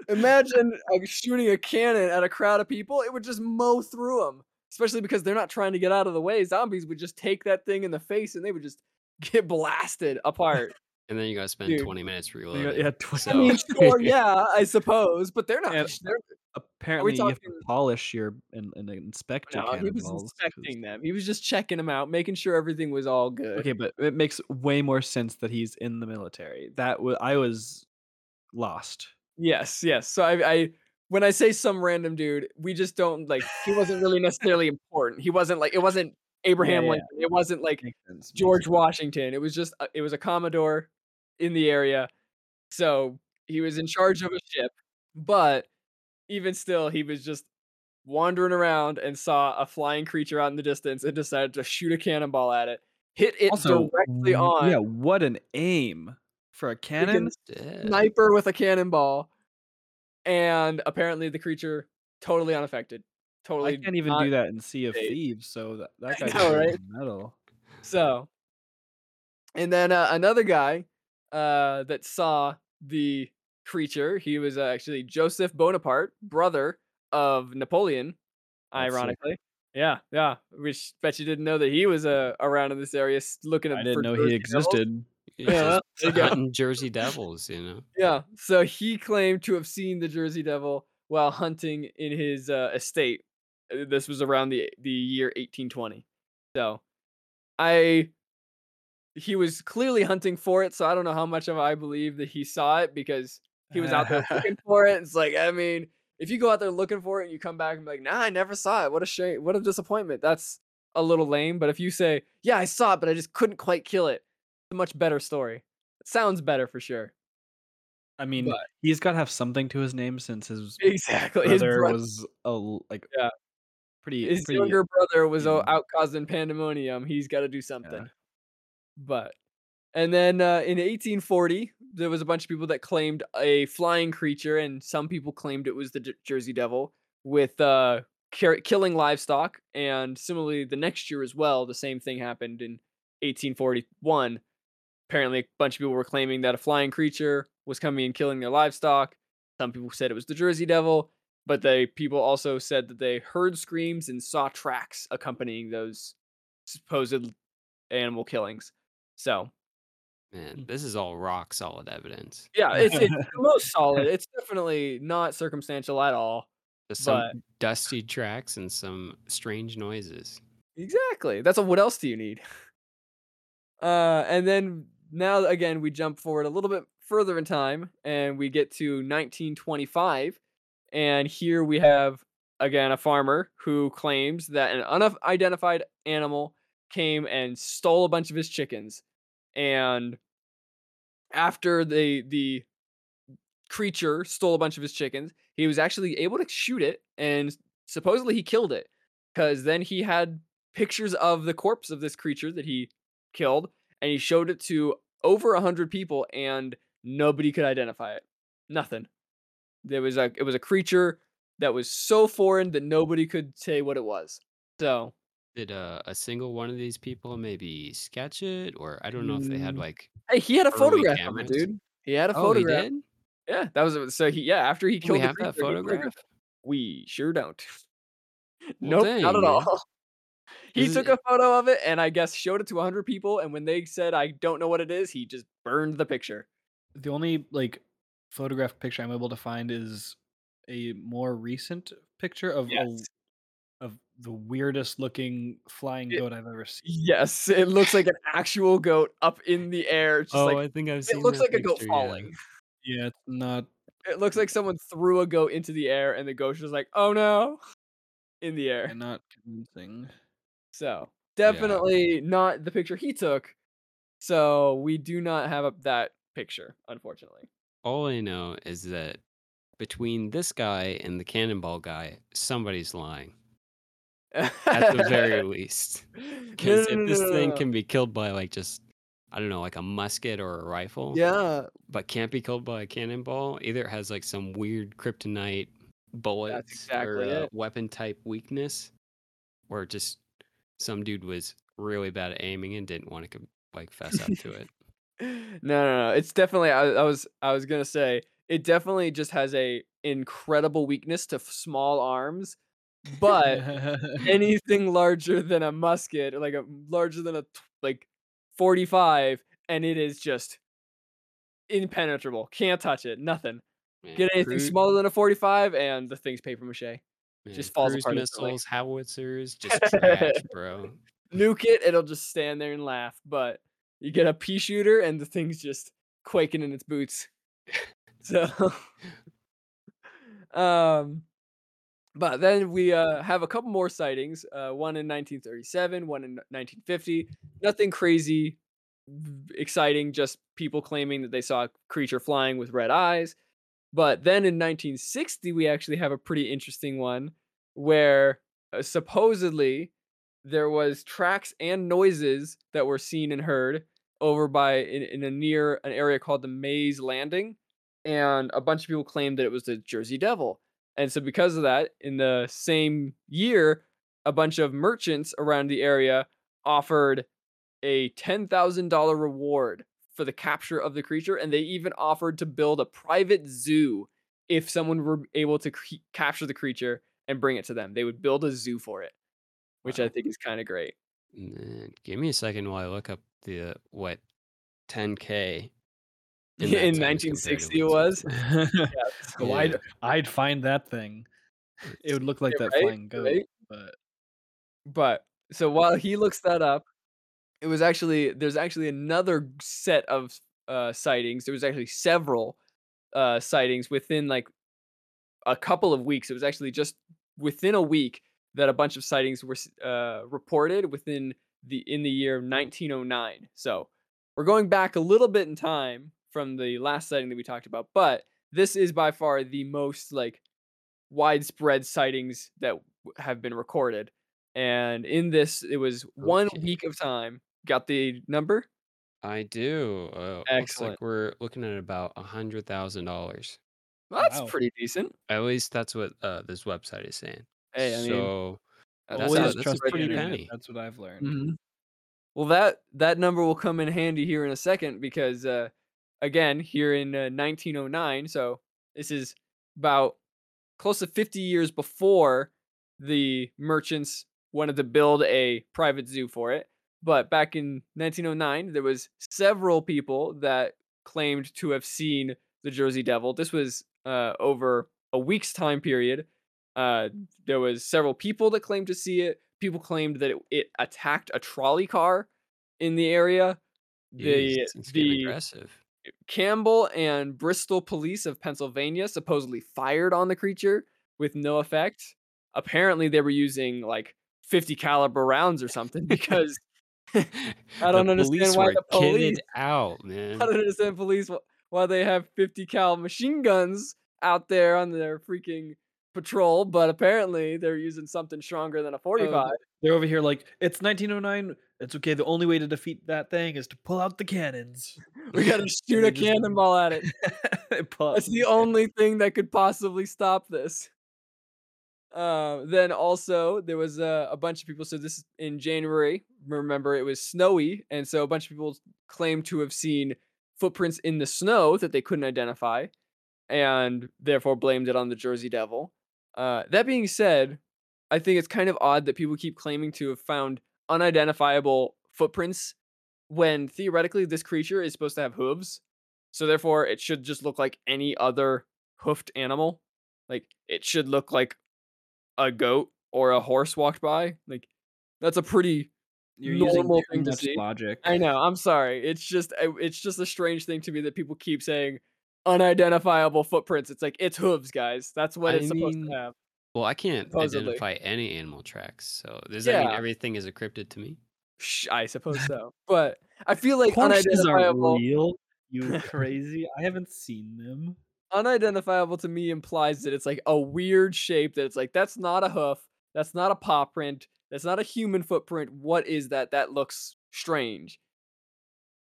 imagine like shooting a cannon at a crowd of people. It would just mow through them, especially because they're not trying to get out of the way. Zombies would just take that thing in the face and they would just get blasted apart. And then you gotta spend Dude. 20 minutes You reloading. got- yeah, tw- So- I mean, sure, yeah, I suppose, but they're not. Yeah, they're, apparently you have to polish your and, and inspect your no, he was cannonballs. 'cause- inspecting them. He was just checking them out, making sure everything was all good. Okay, but it makes way more sense that he's in the military. That wa I was lost. Yes, yes. So I, I when I say some random dude, we just don't like he wasn't really necessarily important. He wasn't like it wasn't Abraham yeah. Lincoln. It wasn't like sense. George. Washington. It was just a- it was a commodore in the area. So he was in charge of a ship, but even still he was just wandering around and saw a flying creature out in the distance and decided to shoot a cannonball at it. Hit it Also, directly on. Yeah, what an aim for a cannon. Sniper with a cannonball, and apparently the creature totally unaffected. Totally. I can't even do that in Sea of. Thieves, so that, that guy's know, right? metal. So, and then uh, another guy uh, that saw the creature, he was uh, actually Joseph Bonaparte, brother of Napoleon, That's sick. ironically. Yeah, yeah. Which bet you didn't know that he was uh, around in this area looking at. I didn't know he Jersey devils. existed. He's Yeah, just there you go. hunting Jersey Devils, you know. Yeah. So he claimed to have seen the Jersey Devil while hunting in his uh, estate. Uh, This was around the the year 1820. So I he was clearly hunting for it. So I don't know how much of I believe that he saw it because he was out there looking for it. It's like, I mean, if you go out there looking for it and you come back and be like, nah, I never saw it. What a shame. What a disappointment. That's a little lame. But if you say, yeah, I saw it, but I just couldn't quite kill it, it's a much better story. It sounds better for sure. I mean, But- he's got to have something to his name since his Exactly. His, brother was a like Yeah. Pretty his pretty younger brother was young. out causing pandemonium. He's got to do something. But and then uh, in 1840, there was a bunch of people that claimed a flying creature, and some people claimed it was the Jersey Devil with uh, car- killing livestock. And similarly, the next year as well, the same thing happened in 1841. Apparently, a bunch of people were claiming that a flying creature was coming and killing their livestock. Some people said it was the Jersey Devil, but they people also said that they heard screams and saw tracks accompanying those supposed animal killings. So Man, this is all rock solid evidence. yeah, it's, it's the most solid. It's definitely not circumstantial at all. Just some But- dusty tracks and some strange noises. Exactly. That's a, what else do you need? Uh, and then now again we jump forward a little bit further in time, and we get to 1925, and here we have again a farmer who claims that an unidentified animal came and stole a bunch of his chickens, and after the the creature stole a bunch of his chickens, he was actually able to shoot it, and supposedly he killed it because then he had pictures of the corpse of this creature that he killed and he showed it to over a hundred people and nobody could identify it. Nothing there was a it was a creature that was so foreign that nobody could say what it was so Did uh, a single one of these people maybe sketch it, or I don't know if they had Mm, like. hey he had a photograph of it dude he had a Oh, he photograph did. yeah that was so he yeah after he killed we the have that creature, he photograph? we sure don't Well, nope not dang, at man. all he Is took a photo of it and I guess showed it to 100 people. And when they said, I don't know what it is, he just burned the picture. the only like photograph picture I'm able to find is a more recent picture of Yes. a, of the weirdest looking flying It- goat I've ever seen. Yes, it looks like an actual goat up in the air. Just Oh, like I think I've it seen. looks that like a goat picture, yeah. falling. Yeah, it's not. It looks like someone threw a goat into the air and the goat was like, oh no, in the air. yeah, not convincing. So definitely not the picture he took. So we do not have a, that picture, unfortunately. All I know is that between this guy and the cannonball guy, somebody's lying. At the very least. Because no, no, if this no, thing can be killed by like just I don't know, like a musket or a rifle, yeah, but can't be killed by a cannonball, either it has like some weird kryptonite bullets exactly or uh, weapon type weakness, or just some dude was really bad at aiming and didn't want to like fess up to it. no, no, no. It's definitely. I, I was. I was gonna say it definitely just has a incredible weakness to f- small arms, but anything larger than a musket, like a larger than a like forty-five, and it is just impenetrable. Can't touch it. Nothing. Man, Get anything cruise- smaller than a forty-five, and the thing's paper mache. man, just falls cruise apart instantly. missiles, howitzers, just trash, bro. Nuke it, it'll just stand there and laugh. But you get a pea shooter, and the thing's just quaking in its boots. So, um, but then we uh, have a couple more sightings. Uh, one in 1937, one in 1950. Nothing crazy, exciting. Just people claiming that they saw a creature flying with red eyes. But then in 1960, we actually have a pretty interesting one where uh, supposedly there was tracks and noises that were seen and heard over by in, in a near an area called the Mays Landing, and a bunch of people claimed that it was the Jersey Devil. And so because of that, in the same year, a bunch of merchants around the area offered a $10,000 reward for the capture of the creature and they even offered to build a private zoo if someone were able to capture the creature and bring it to them. They would build a zoo for it, which I think is kind of great. Man, give me a second while I look up the uh, what 10k In, that time is compared to 1960 it what's was. worth. Oh, I'd, I'd find that thing. It would look like Yeah, that right, flying goat, right. but But so while he looks that up, it was actually there's actually another set of uh, sightings. There was actually several uh, sightings within like a couple of weeks. It was actually just within a week that a bunch of sightings were uh, reported within the in the year 1909. So we're going back a little bit in time from the last sighting that we talked about, but this is by far the most like widespread sightings that have been recorded. And in this, it was one week of time. Got the number? I do. Uh, looks like we're looking at about a hundred thousand dollars. That's Wow. pretty decent. At least that's what uh, this website is saying. Hey, I mean, so that that's Always that's trust the pretty penny. That's what I've learned. Mhm. Well, that that number will come in handy here in a second because, uh, again, here in uh, 1909, so this is about close to 50 years before the merchants wanted to build a private zoo for it. But back in 1909, there was several people that claimed to have seen the Jersey Devil. This was uh, over a week's time period. Uh, there was several people that claimed to see it. People claimed that it, it attacked a trolley car in the area. The it's getting the aggressive. Campbell and Bristol police of Pennsylvania supposedly fired on the creature with no effect. Apparently, they were using like 50 caliber rounds or something because I don't understand why the police. out, man. I don't understand police why they have 50 cal machine guns out there on their freaking patrol, but apparently they're using something stronger than a 45. They're over here like it's 1909. It's okay. The only way to defeat that thing is to pull out the cannons. we gotta shoot a cannonball at it. That's the only thing that could possibly stop this. Uh, then also there was uh, a bunch of people. So this in January. Remember, it was snowy, and so a bunch of people claimed to have seen footprints in the snow that they couldn't identify, and therefore blamed it on the Jersey Devil. Uh, that being said, I think it's kind of odd that people keep claiming to have found unidentifiable footprints when theoretically this creature is supposed to have hooves. So therefore, it should just look like any other hoofed animal. Like it should look like a goat or a horse walked by. Like that's a pretty. You're normal thing to see. logic. I know. I'm sorry. It's just it's just a strange thing to me that people keep saying unidentifiable footprints. It's like it's hooves, guys. That's what I it's supposed to have. Well, I can't Supposedly. identify any animal tracks. So does that mean everything is a cryptid to me? I suppose so. But I feel like Horses are unidentifiable. real. You crazy? I haven't seen them. unidentifiable to me implies that it's like a weird shape that it's like that's not a hoof that's not a paw print that's not a human footprint what is that that looks strange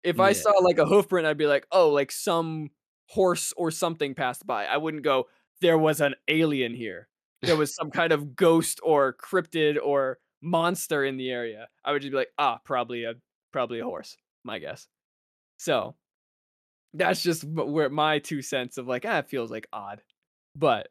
if i saw like a hoof print i'd be like oh like some horse or something passed by. I wouldn't go there was an alien here. There was some kind of ghost or cryptid or monster in the area. I would just be like ah probably a probably a horse my guess. So that's just where my two cents of like ah it feels like odd. But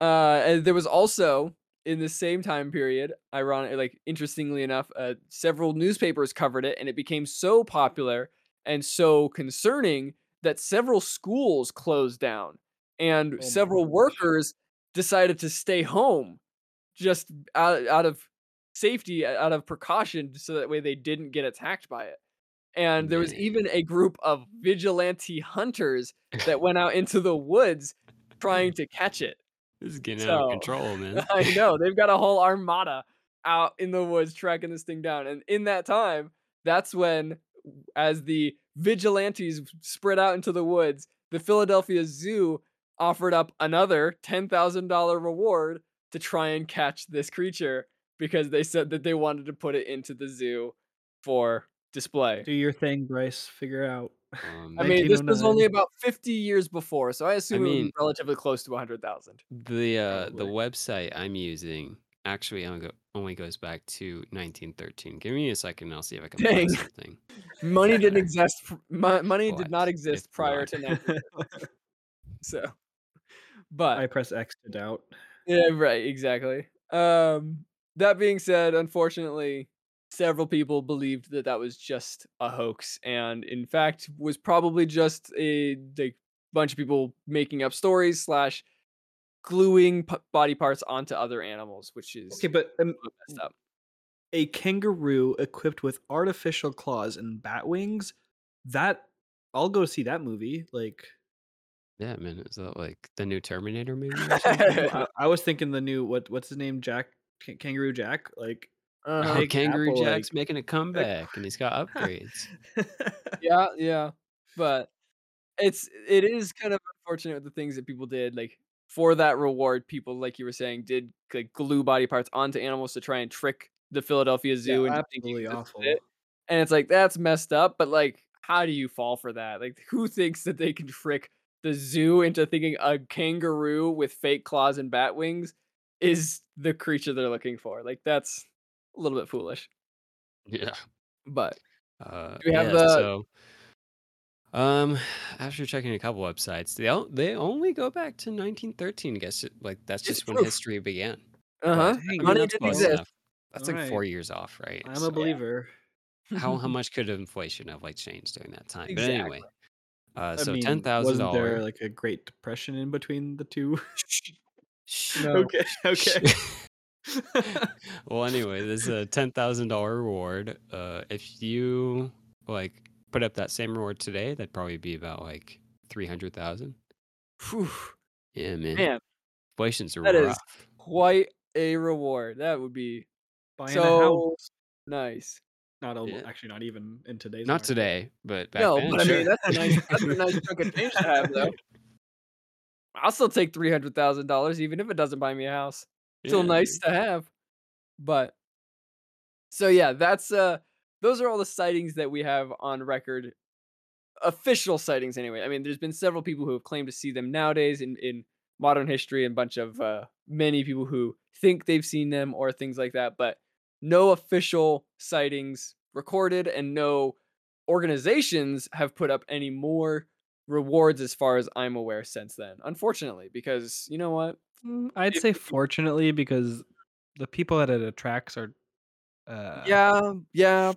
uh there was also in the same time period ironic like interestingly enough uh, several newspapers covered it and it became so popular and so concerning that several schools closed down and Oh several gosh. workers decided to stay home just out, out of safety out of precaution so that way they didn't get attacked by it and there was even a group of vigilante hunters that went out into the woods trying to catch it. This is getting out of control, man. I know they've got a whole armada out in the woods tracking this thing down, and in that time, that's when, as the vigilantes spread out into the woods, the Philadelphia Zoo offered up another ten thousand dollar reward to try and catch this creature because they said that they wanted to put it into the zoo for display. Do your thing, Bryce. Figure it out. Um, I mean, this was only about 50 years before, so I assume it would mean- be relatively close to 100,000. the uh, the website I'm using actually only, go, only goes back to 1913. Give me a second, and I'll see if I can Dang. find something. Money didn't exist. mo- money did What not if exist prior not? to 19. So, but I press X to doubt. yeah, right, exactly. Um, that being said, unfortunately, several people believed that that was just a hoax, and in fact, was probably just a like bunch of people making up stories slash gluing p- body parts onto other animals, which is Okay, but um, messed up. a kangaroo equipped with artificial claws and bat wings. That I'll go see that movie. Like Yeah, man. Is that like the new Terminator movie? Or something? I, I was thinking the new what what's his name Jack K- Kangaroo Jack like Uh-huh. oh, Kangaroo Apple, Jack's like- making a comeback, and he's got upgrades. yeah, yeah. But it's it is kind of unfortunate with the things that people did. Like for that reward, people like you were saying did like glue body parts onto animals to try and trick the Philadelphia Zoo yeah, into thinking absolutely awful. it. And it's like that's messed up. But like, how do you fall for that? Like, who thinks that they can trick the zoo into thinking a kangaroo with fake claws and bat wings is the creature they're looking for? Like, that's a little bit foolish. yeah. But Uh, Do we have yeah, the- so um after checking a couple websites, they o- they only go back to 1913. I guess it, like that's It's just when proof. history began. uh huh, But, I mean, money that's didn't close exist. enough. That's like four years off, right? I'm So a believer. how how much could inflation have like changed during that time? But Exactly. anyway, uh, I so mean, ten thousand wasn't there like a Great Depression in between the two? No. okay, okay. well, anyway, there's a ten thousand dollar reward. Uh, if you like put up that same reward today, that'd probably be about like three hundred thousand. Yeah, man. Man, Inflation's that is rough. quite a reward. That would be Buying a so house. nice. Not al- Yeah. actually not even in today's Not market. today, but back no, then, but I mean that's a nice that's a nice chunk of change to have though. I'll still take three hundred thousand dollars even if it doesn't buy me a house. Still Yeah, nice to have. But so yeah, that's uh those are all the sightings that we have on record. Official sightings anyway. I mean, there's been several people who have claimed to see them nowadays in, in modern history and a bunch of uh many people who think they've seen them or things like that, but no official sightings recorded and no organizations have put up any more rewards as far as I'm aware since then. Unfortunately, because you know what? Mm, I'd If- say fortunately because the people that it attracts are uh yeah, yeah,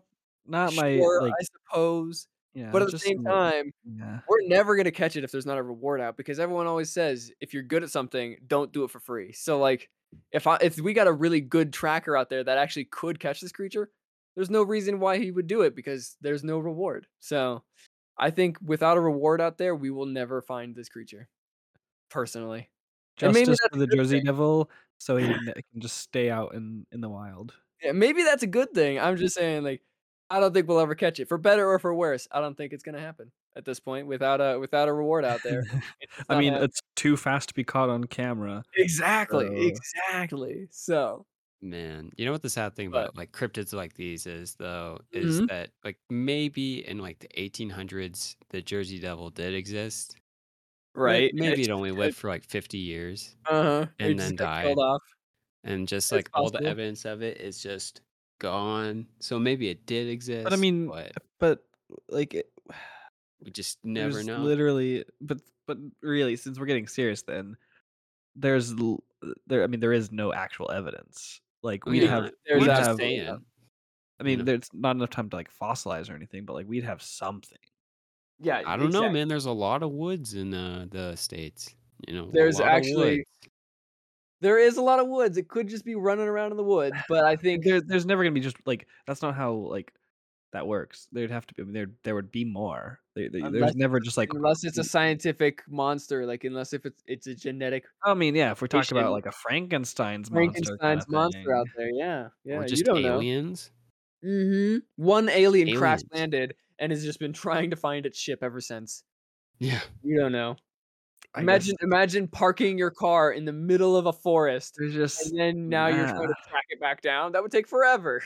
not my sure, like I suppose. yeah, But at the same time, yeah. we're never gonna catch it if there's not a reward out because everyone always says if you're good at something, don't do it for free. So like if I if we got a really good tracker out there that actually could catch this creature, there's no reason why he would do it because there's no reward. So I think without a reward out there, we will never find this creature. Personally. Justice for the Jersey thing. Devil so he can just stay out in in the wild. Yeah, maybe that's a good thing. I'm just saying, like, I don't think we'll ever catch it for better or for worse. I don't think it's gonna happen at this point without a without a reward out there. I mean, happening. it's too fast to be caught on camera. exactly, so- exactly. So Man, you know what the sad thing But- about like cryptids like these is though is Mhm. that like maybe in like the 1800s the Jersey Devil did exist. Right, Maybe it only lived for like 50 years Uh huh. and then died. off. and just It's like all the evidence of it is just gone. So maybe it did exist. But I mean, but but like it, we just never know. Literally, but but really, since we're getting serious, then there's there. I mean, there is no actual evidence. Like we'd mean, have, I'm there's we'd have. saying. I mean, know. there's not enough time to like fossilize or anything, but like we'd have something. Yeah, I don't know, man. There's a lot of woods in uh, the states. You know, There's actually- woods. There is a lot of woods. It could just be running around in the woods, but I think There, there's never gonna be just like that's not how like that works. There'd have to be. I mean, there there would be more. There, there- Unless there's never just like. unless it's a scientific monster, like unless if it's it's a genetic I mean, yeah. If we're talking about like a Frankenstein's monster, Frankenstein's kinda monster out there, yeah, yeah, or you don't know. Mm-hmm. One alien crash landed and has just been trying to find its ship ever since. Yeah. You don't know. I Imagine, guess imagine parking your car in the middle of a forest, there's just and then now you're trying to nah. track it back down. That would take forever.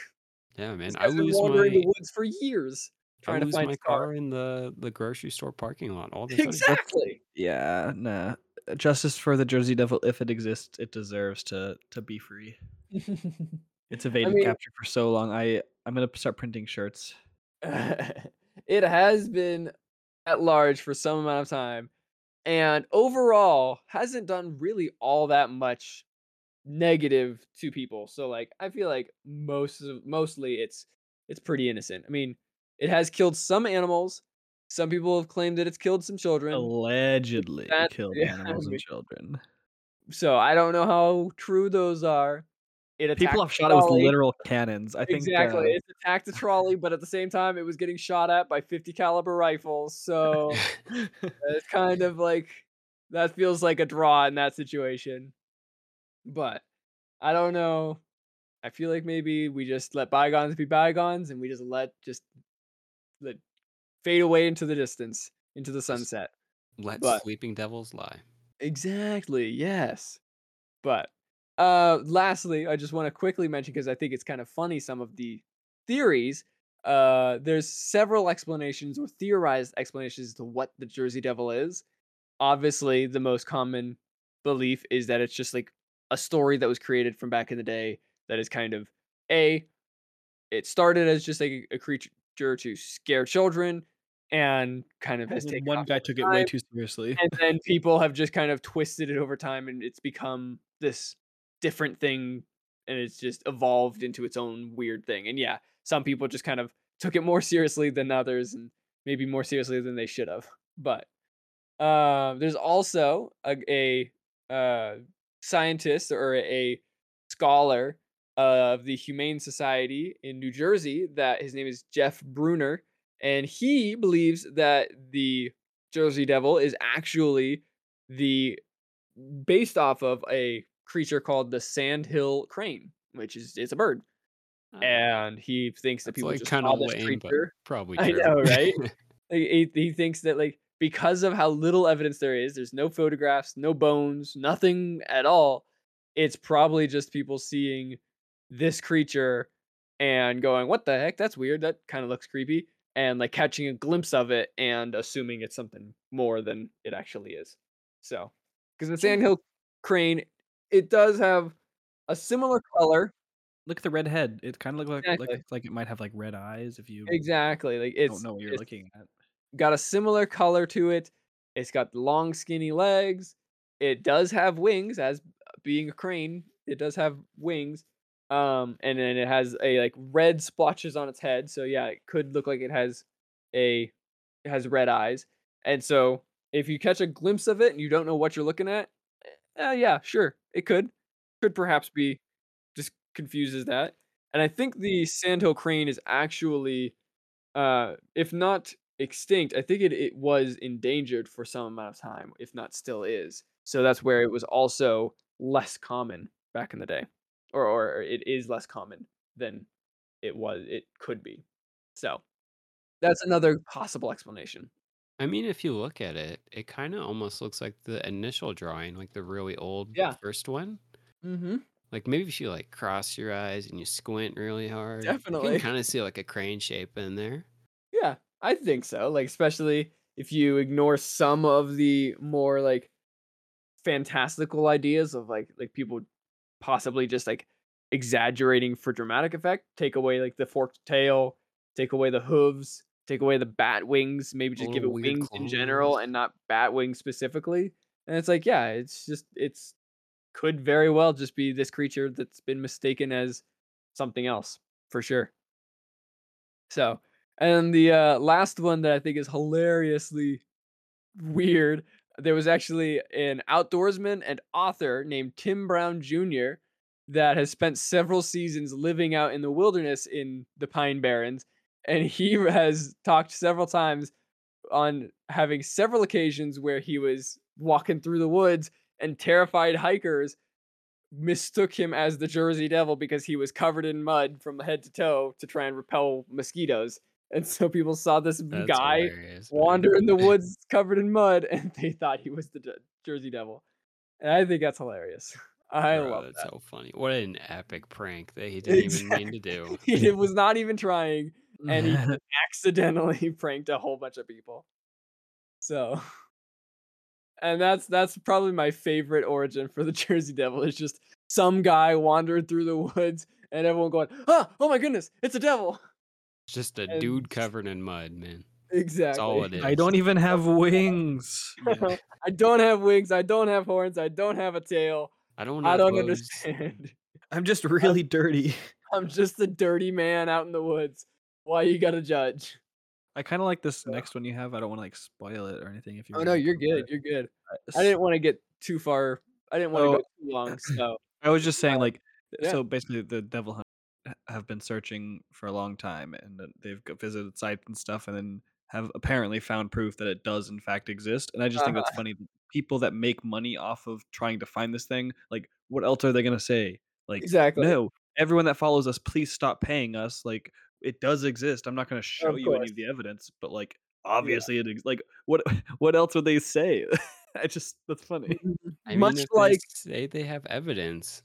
Yeah, man. I guy's been lose wandering my the woods for years I trying to lose find my car. car in the the grocery store parking lot all the time. Exactly. yeah, nah. Uh, justice for the Jersey Devil, if it exists, it deserves to to be free. It's evaded mean- capture for so long. I I'm gonna start printing shirts. it has been at large for some amount of time and overall hasn't done really all that much negative to people so like i feel like most of mostly it's it's pretty innocent i mean it has killed some animals some people have claimed that it's killed some children Allegedly That- killed yeah, I animals mean- and children. so i don't know how true those are it attacked People have shot it with literal cannons. I think Exactly. uh, It attacked a trolley, but at the same time, it was getting shot at by 50 caliber rifles. So it's kind of like that feels like a draw in that situation. But I don't know. I feel like maybe we just let bygones be bygones and we just let just let fade away into the distance, into the sunset. Let But- sleeping devils lie. Exactly. Yes. But uh lastly, I just want to quickly mention because I think it's kind of funny some of the theories. Uh there's several explanations or theorized explanations to what the Jersey Devil is. Obviously, the most common belief is that it's just like a story that was created from back in the day that is kind of a it started as just like a creature to scare children and kind of has taken one guy took it way too seriously. and then people have just kind of twisted it over time and it's become this different thing and it's just evolved into its own weird thing and yeah some people just kind of took it more seriously than others and maybe more seriously than they should have but uh, there's also a, a uh, scientist or a scholar of the humane society in new jersey that his name is jeff brunner and he believes that the Jersey Devil is actually the based off of a creature called the Sandhill Crane, which is it's a bird, Oh, and he thinks that that's people like just kind of lame, but creature. probably I know, right? Like, he, he thinks that like because of how little evidence there is, there's no photographs, no bones, nothing at all. It's probably just people seeing this creature and going, "What the heck? That's weird. That kind of looks creepy." And like catching a glimpse of it and assuming it's something more than it actually is. So, because the Sandhill crane, it does have a similar color. Look at the red head. It kind of looks like Exactly. like like it might have like red eyes if you Exactly. Like it's don't know what you're looking at. got a similar color to it. It's got long, skinny legs. It does have wings, as being a crane. It does have wings. Um, and then it has a like red splotches on its head. So yeah, it could look like it has a it has red eyes. And so if you catch a glimpse of it and you don't know what you're looking at, uh, yeah, sure, it could could perhaps be just confuses that. And I think the sandhill crane is actually uh if not extinct, I think it, it was endangered for some amount of time, if not still is. So that's where it was also less common back in the day. Or or it is less common than it was it could be. So that's another possible explanation. I mean, if you look at it, it kind of almost looks like the initial drawing, like the really old Yeah. first one. Mm-hmm. Like maybe if you like cross your eyes and you squint really hard, you Definitely. can kind of see like a crane shape in there. Yeah, I think so. Like especially if you ignore some of the more like fantastical ideas of like like people possibly just like exaggerating for dramatic effect, take away like the forked tail, take away the hooves, take away the bat wings, maybe just give it Little weird wings in general and not bat wings specifically. And it's like, yeah, it's just it's could very well just be this creature that's been mistaken as something else for sure. So, and the uh, last one that I think is hilariously weird, there was actually an outdoorsman and author named Tom Brown Jr. that has spent several seasons living out in the wilderness in the Pine Barrens. And he has talked several times on having several occasions where he was walking through the woods and terrified hikers mistook him as the Jersey Devil because he was covered in mud from head to toe to try and repel mosquitoes. And so people saw this That's guy wander in the woods covered in mud and they thought he was the Jersey Devil. And I think that's hilarious. I Bro, love that's that. so funny. What an epic prank that he didn't even mean to do. he was not even trying and he accidentally pranked a whole bunch of people. So and that's that's probably my favorite origin for the Jersey Devil is just some guy wandering through the woods and everyone going, "Ah, oh my goodness, it's a devil." It's just a And- dude covered in mud, man. Exactly. That's all it is. I don't even have wings. Yeah. I don't have wings, I don't have horns, I don't have a tail. I don't. I don't hooves. understand. I'm just really dirty. I'm just a dirty man out in the woods. Why you gotta judge? I kind of like this next one you have. I don't want to like spoil it or anything. If you Oh no, you're good. it. You're good. Uh, I didn't want to get too far. I didn't want to Oh. go too long. So I was just saying, like, Yeah. So basically, the devil hunt have been searching for a long time, and they've visited sites and stuff, and then have apparently found proof that it does in fact exist. And I just think Uh-huh. that's funny. People that make money off of trying to find this thing, like, what else are they gonna say? Like, Exactly. no, everyone that follows us, please stop paying us. Like, it does exist. I'm not gonna show Of you any of the evidence, but like, obviously it ex- like what what else would they say? I just that's funny. I Much mean, if like they say they have evidence,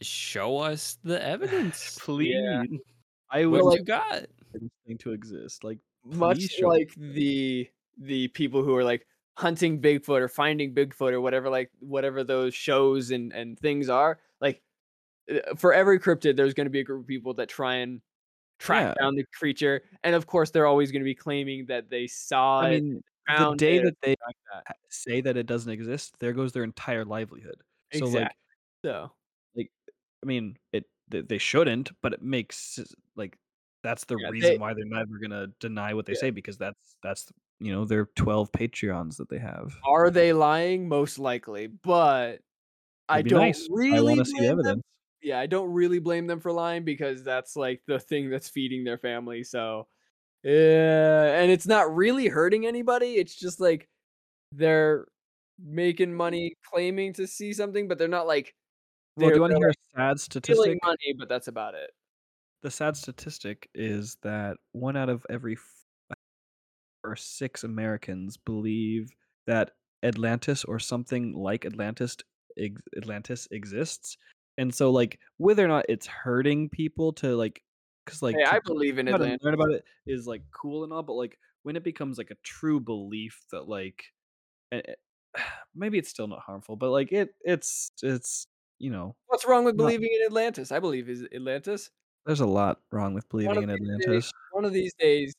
show us the evidence. Please, Yeah. I What would like- you got? like thing to exist. Like, much please show like the the people who are like hunting Bigfoot or finding Bigfoot or whatever like whatever those shows and and things are like uh, for every cryptid there's going to be a group of people that try and track Yeah. down the creature and of course they're always going to be claiming that they saw I it mean, the day it, that they like that. say that it doesn't exist, there goes their entire livelihood. So like, so like, I mean, it they shouldn't, but it makes like that's the Yeah, reason they- why they're never gonna deny what they Yeah. say because that's that's you know their twelve Patreons that they have. are they lying most likely but I don't nice. I really want to see the blame them evidence. Yeah, I don't really blame them for lying because that's like the thing that's feeding their family. So, yeah, and it's not really hurting anybody. It's just like they're making money claiming to see something, but they're not like Well, do you want to hear a sad statistic? money, but that's about it. The sad statistic is that one out of every f- or six Americans believe that Atlantis or something like Atlantis Atlantis exists, and so like whether or not it's hurting people to like, because like Hey, I believe in Atlantis. learn about it is like cool and all, but like when it becomes like a true belief that like, eh, eh, maybe it's still not harmful, but like it it's it's you know What's wrong with not- believing in Atlantis? I believe is Atlantis. there's a lot wrong with believing in these days, Atlantis. one of these days,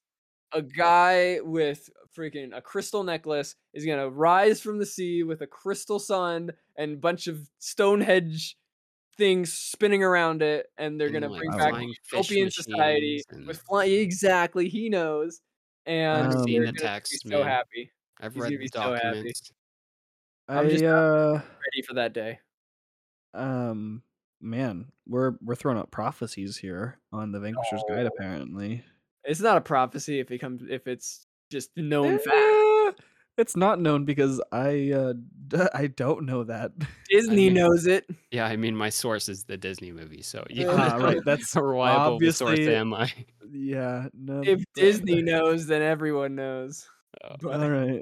a guy with freaking a crystal necklace is gonna rise from the sea with a crystal sun and a bunch of Stonehenge things spinning around it, and they're gonna like, bring wow. back flying fish utopian society machines with and- flying. Exactly, he knows, and I've seen the text, be so man. happy, I've He's read gonna the be so documents. I'm just I, uh, ready for that day. um, man, we're we're throwing out prophecies here on the Vanquisher's Guide. Oh. Apparently, It's not a prophecy if it comes if it's just known fact. It's not known because I uh, d- I don't know that. Disney mean- knows it. Yeah, I mean, my source is the Disney movie, so yeah, Ah, right, that's how reliable of a source am I? yeah, no. If but- Disney knows, then everyone knows. Oh. But all right.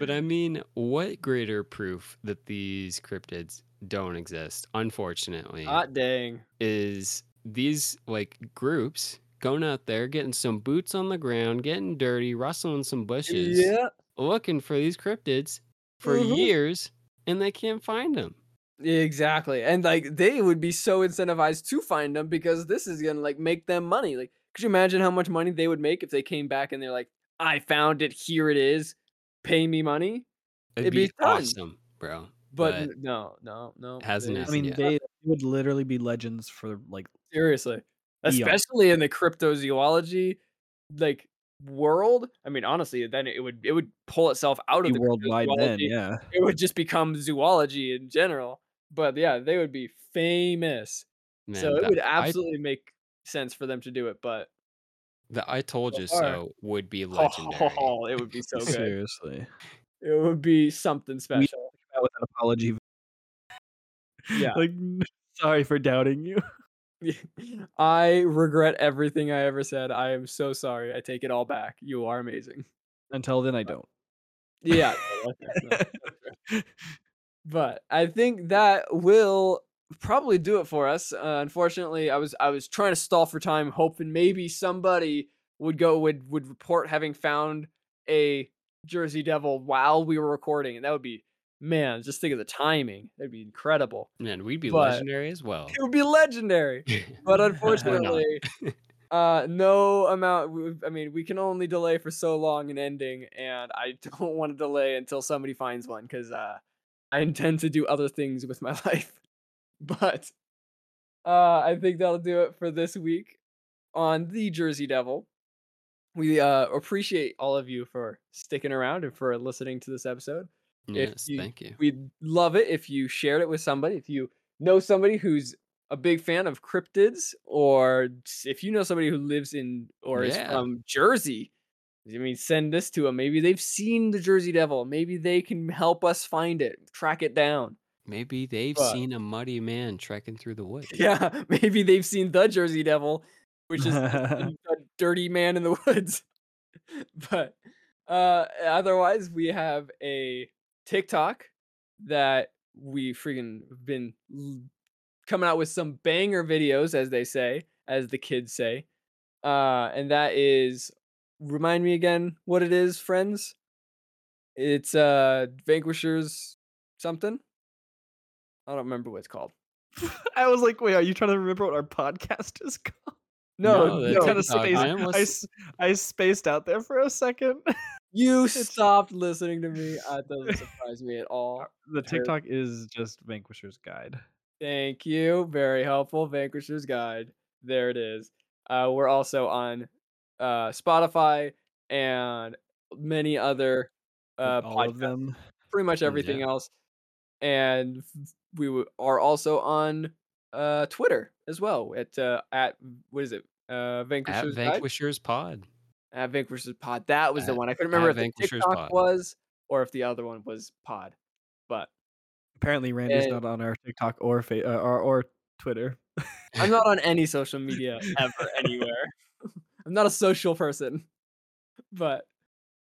But I mean, what greater proof that these cryptids don't exist, unfortunately, hot dang. is these like groups going out there getting some boots on the ground, getting dirty, rustling some bushes, Yeah. Looking for these cryptids for Mhm. years, and they can't find them. Exactly. And like they would be so incentivized to find them because this is gonna like make them money. Like, could you imagine how much money they would make if they came back and they're like, I found it, here it is, pay me money? It'd, It'd be, be awesome, bro. But, But no, no, no. hasn't I mean, yet. they would literally be legends for like seriously. Eons. Especially in the cryptozoology like world. I mean, honestly, then it would it would pull itself out of the worldwide. Then, yeah. It would just become zoology in general. But yeah, they would be famous. man, so it that- would I, absolutely make sense for them to do it, but the I told you far- so would be legendary. oh, it would be so good. Seriously. It would be something special. That with an apology. Yeah. like, sorry for doubting you. I regret everything I ever said. I am so sorry. I take it all back. You are amazing. Until then, I don't. Yeah. no, that's- no, that's fair. but I think that will probably do it for us. Uh, unfortunately, I was I was trying to stall for time, hoping maybe somebody would go would would report having found a Jersey Devil while we were recording, and that would be man. Just think of the timing; that'd be incredible. Man, we'd be But- legendary as well. It would be legendary. But unfortunately, uh, no amount. I mean, we can only delay for so long an ending, and I don't want to delay until somebody finds one because uh, I intend to do other things with my life. But uh, I think that'll do it for this week on the Jersey Devil. We uh, appreciate all of you for sticking around and for listening to this episode. Yes, you- thank you. We'd love it if you shared it with somebody. If you know somebody who's a big fan of cryptids, or if you know somebody who lives in or is from Jersey, I mean, send this to them. Maybe they've seen the Jersey Devil. Maybe they can help us find it, track it down. Maybe they've But- seen a muddy man trekking through the woods. Yeah, maybe they've seen the Jersey Devil, which is a a dirty man in the woods. but uh otherwise, we have a TikTok that we freaking been l- coming out with some banger videos, as they say, as the kids say. Uh, and that is remind me again what it is, friends. It's uh Vanquishers something. I don't remember what it's called. I was like, wait, are you trying to remember what our podcast is called? No, No, no, kind of man, I, what's- s- I spaced out there for a second. you stopped listening to me. Uh, That doesn't surprise me at all. the TikTok is just Vanquisher's Guide. Thank you. Very helpful. Vanquisher's Guide. There it is. Uh, we're also on uh, Spotify and many other uh, all of them. pretty much Yeah. everything else. And we w- are also on uh, Twitter as well at uh, at what is it? Uh, At Vanquisher's Guide? Vanquishers Pod. At Vanquisher's Pod. That was the one. I couldn't remember at if the TikTok Pod. was or if the other one was Pod. But Apparently, Randy's And- not on our TikTok or fa- uh, or, or Twitter. I'm not on any social media ever anywhere. I'm not a social person. But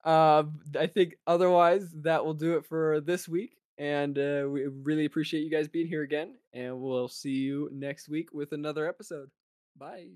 uh, I think otherwise that will do it for this week. And uh, we really appreciate you guys being here again. And we'll see you next week with another episode. Bye.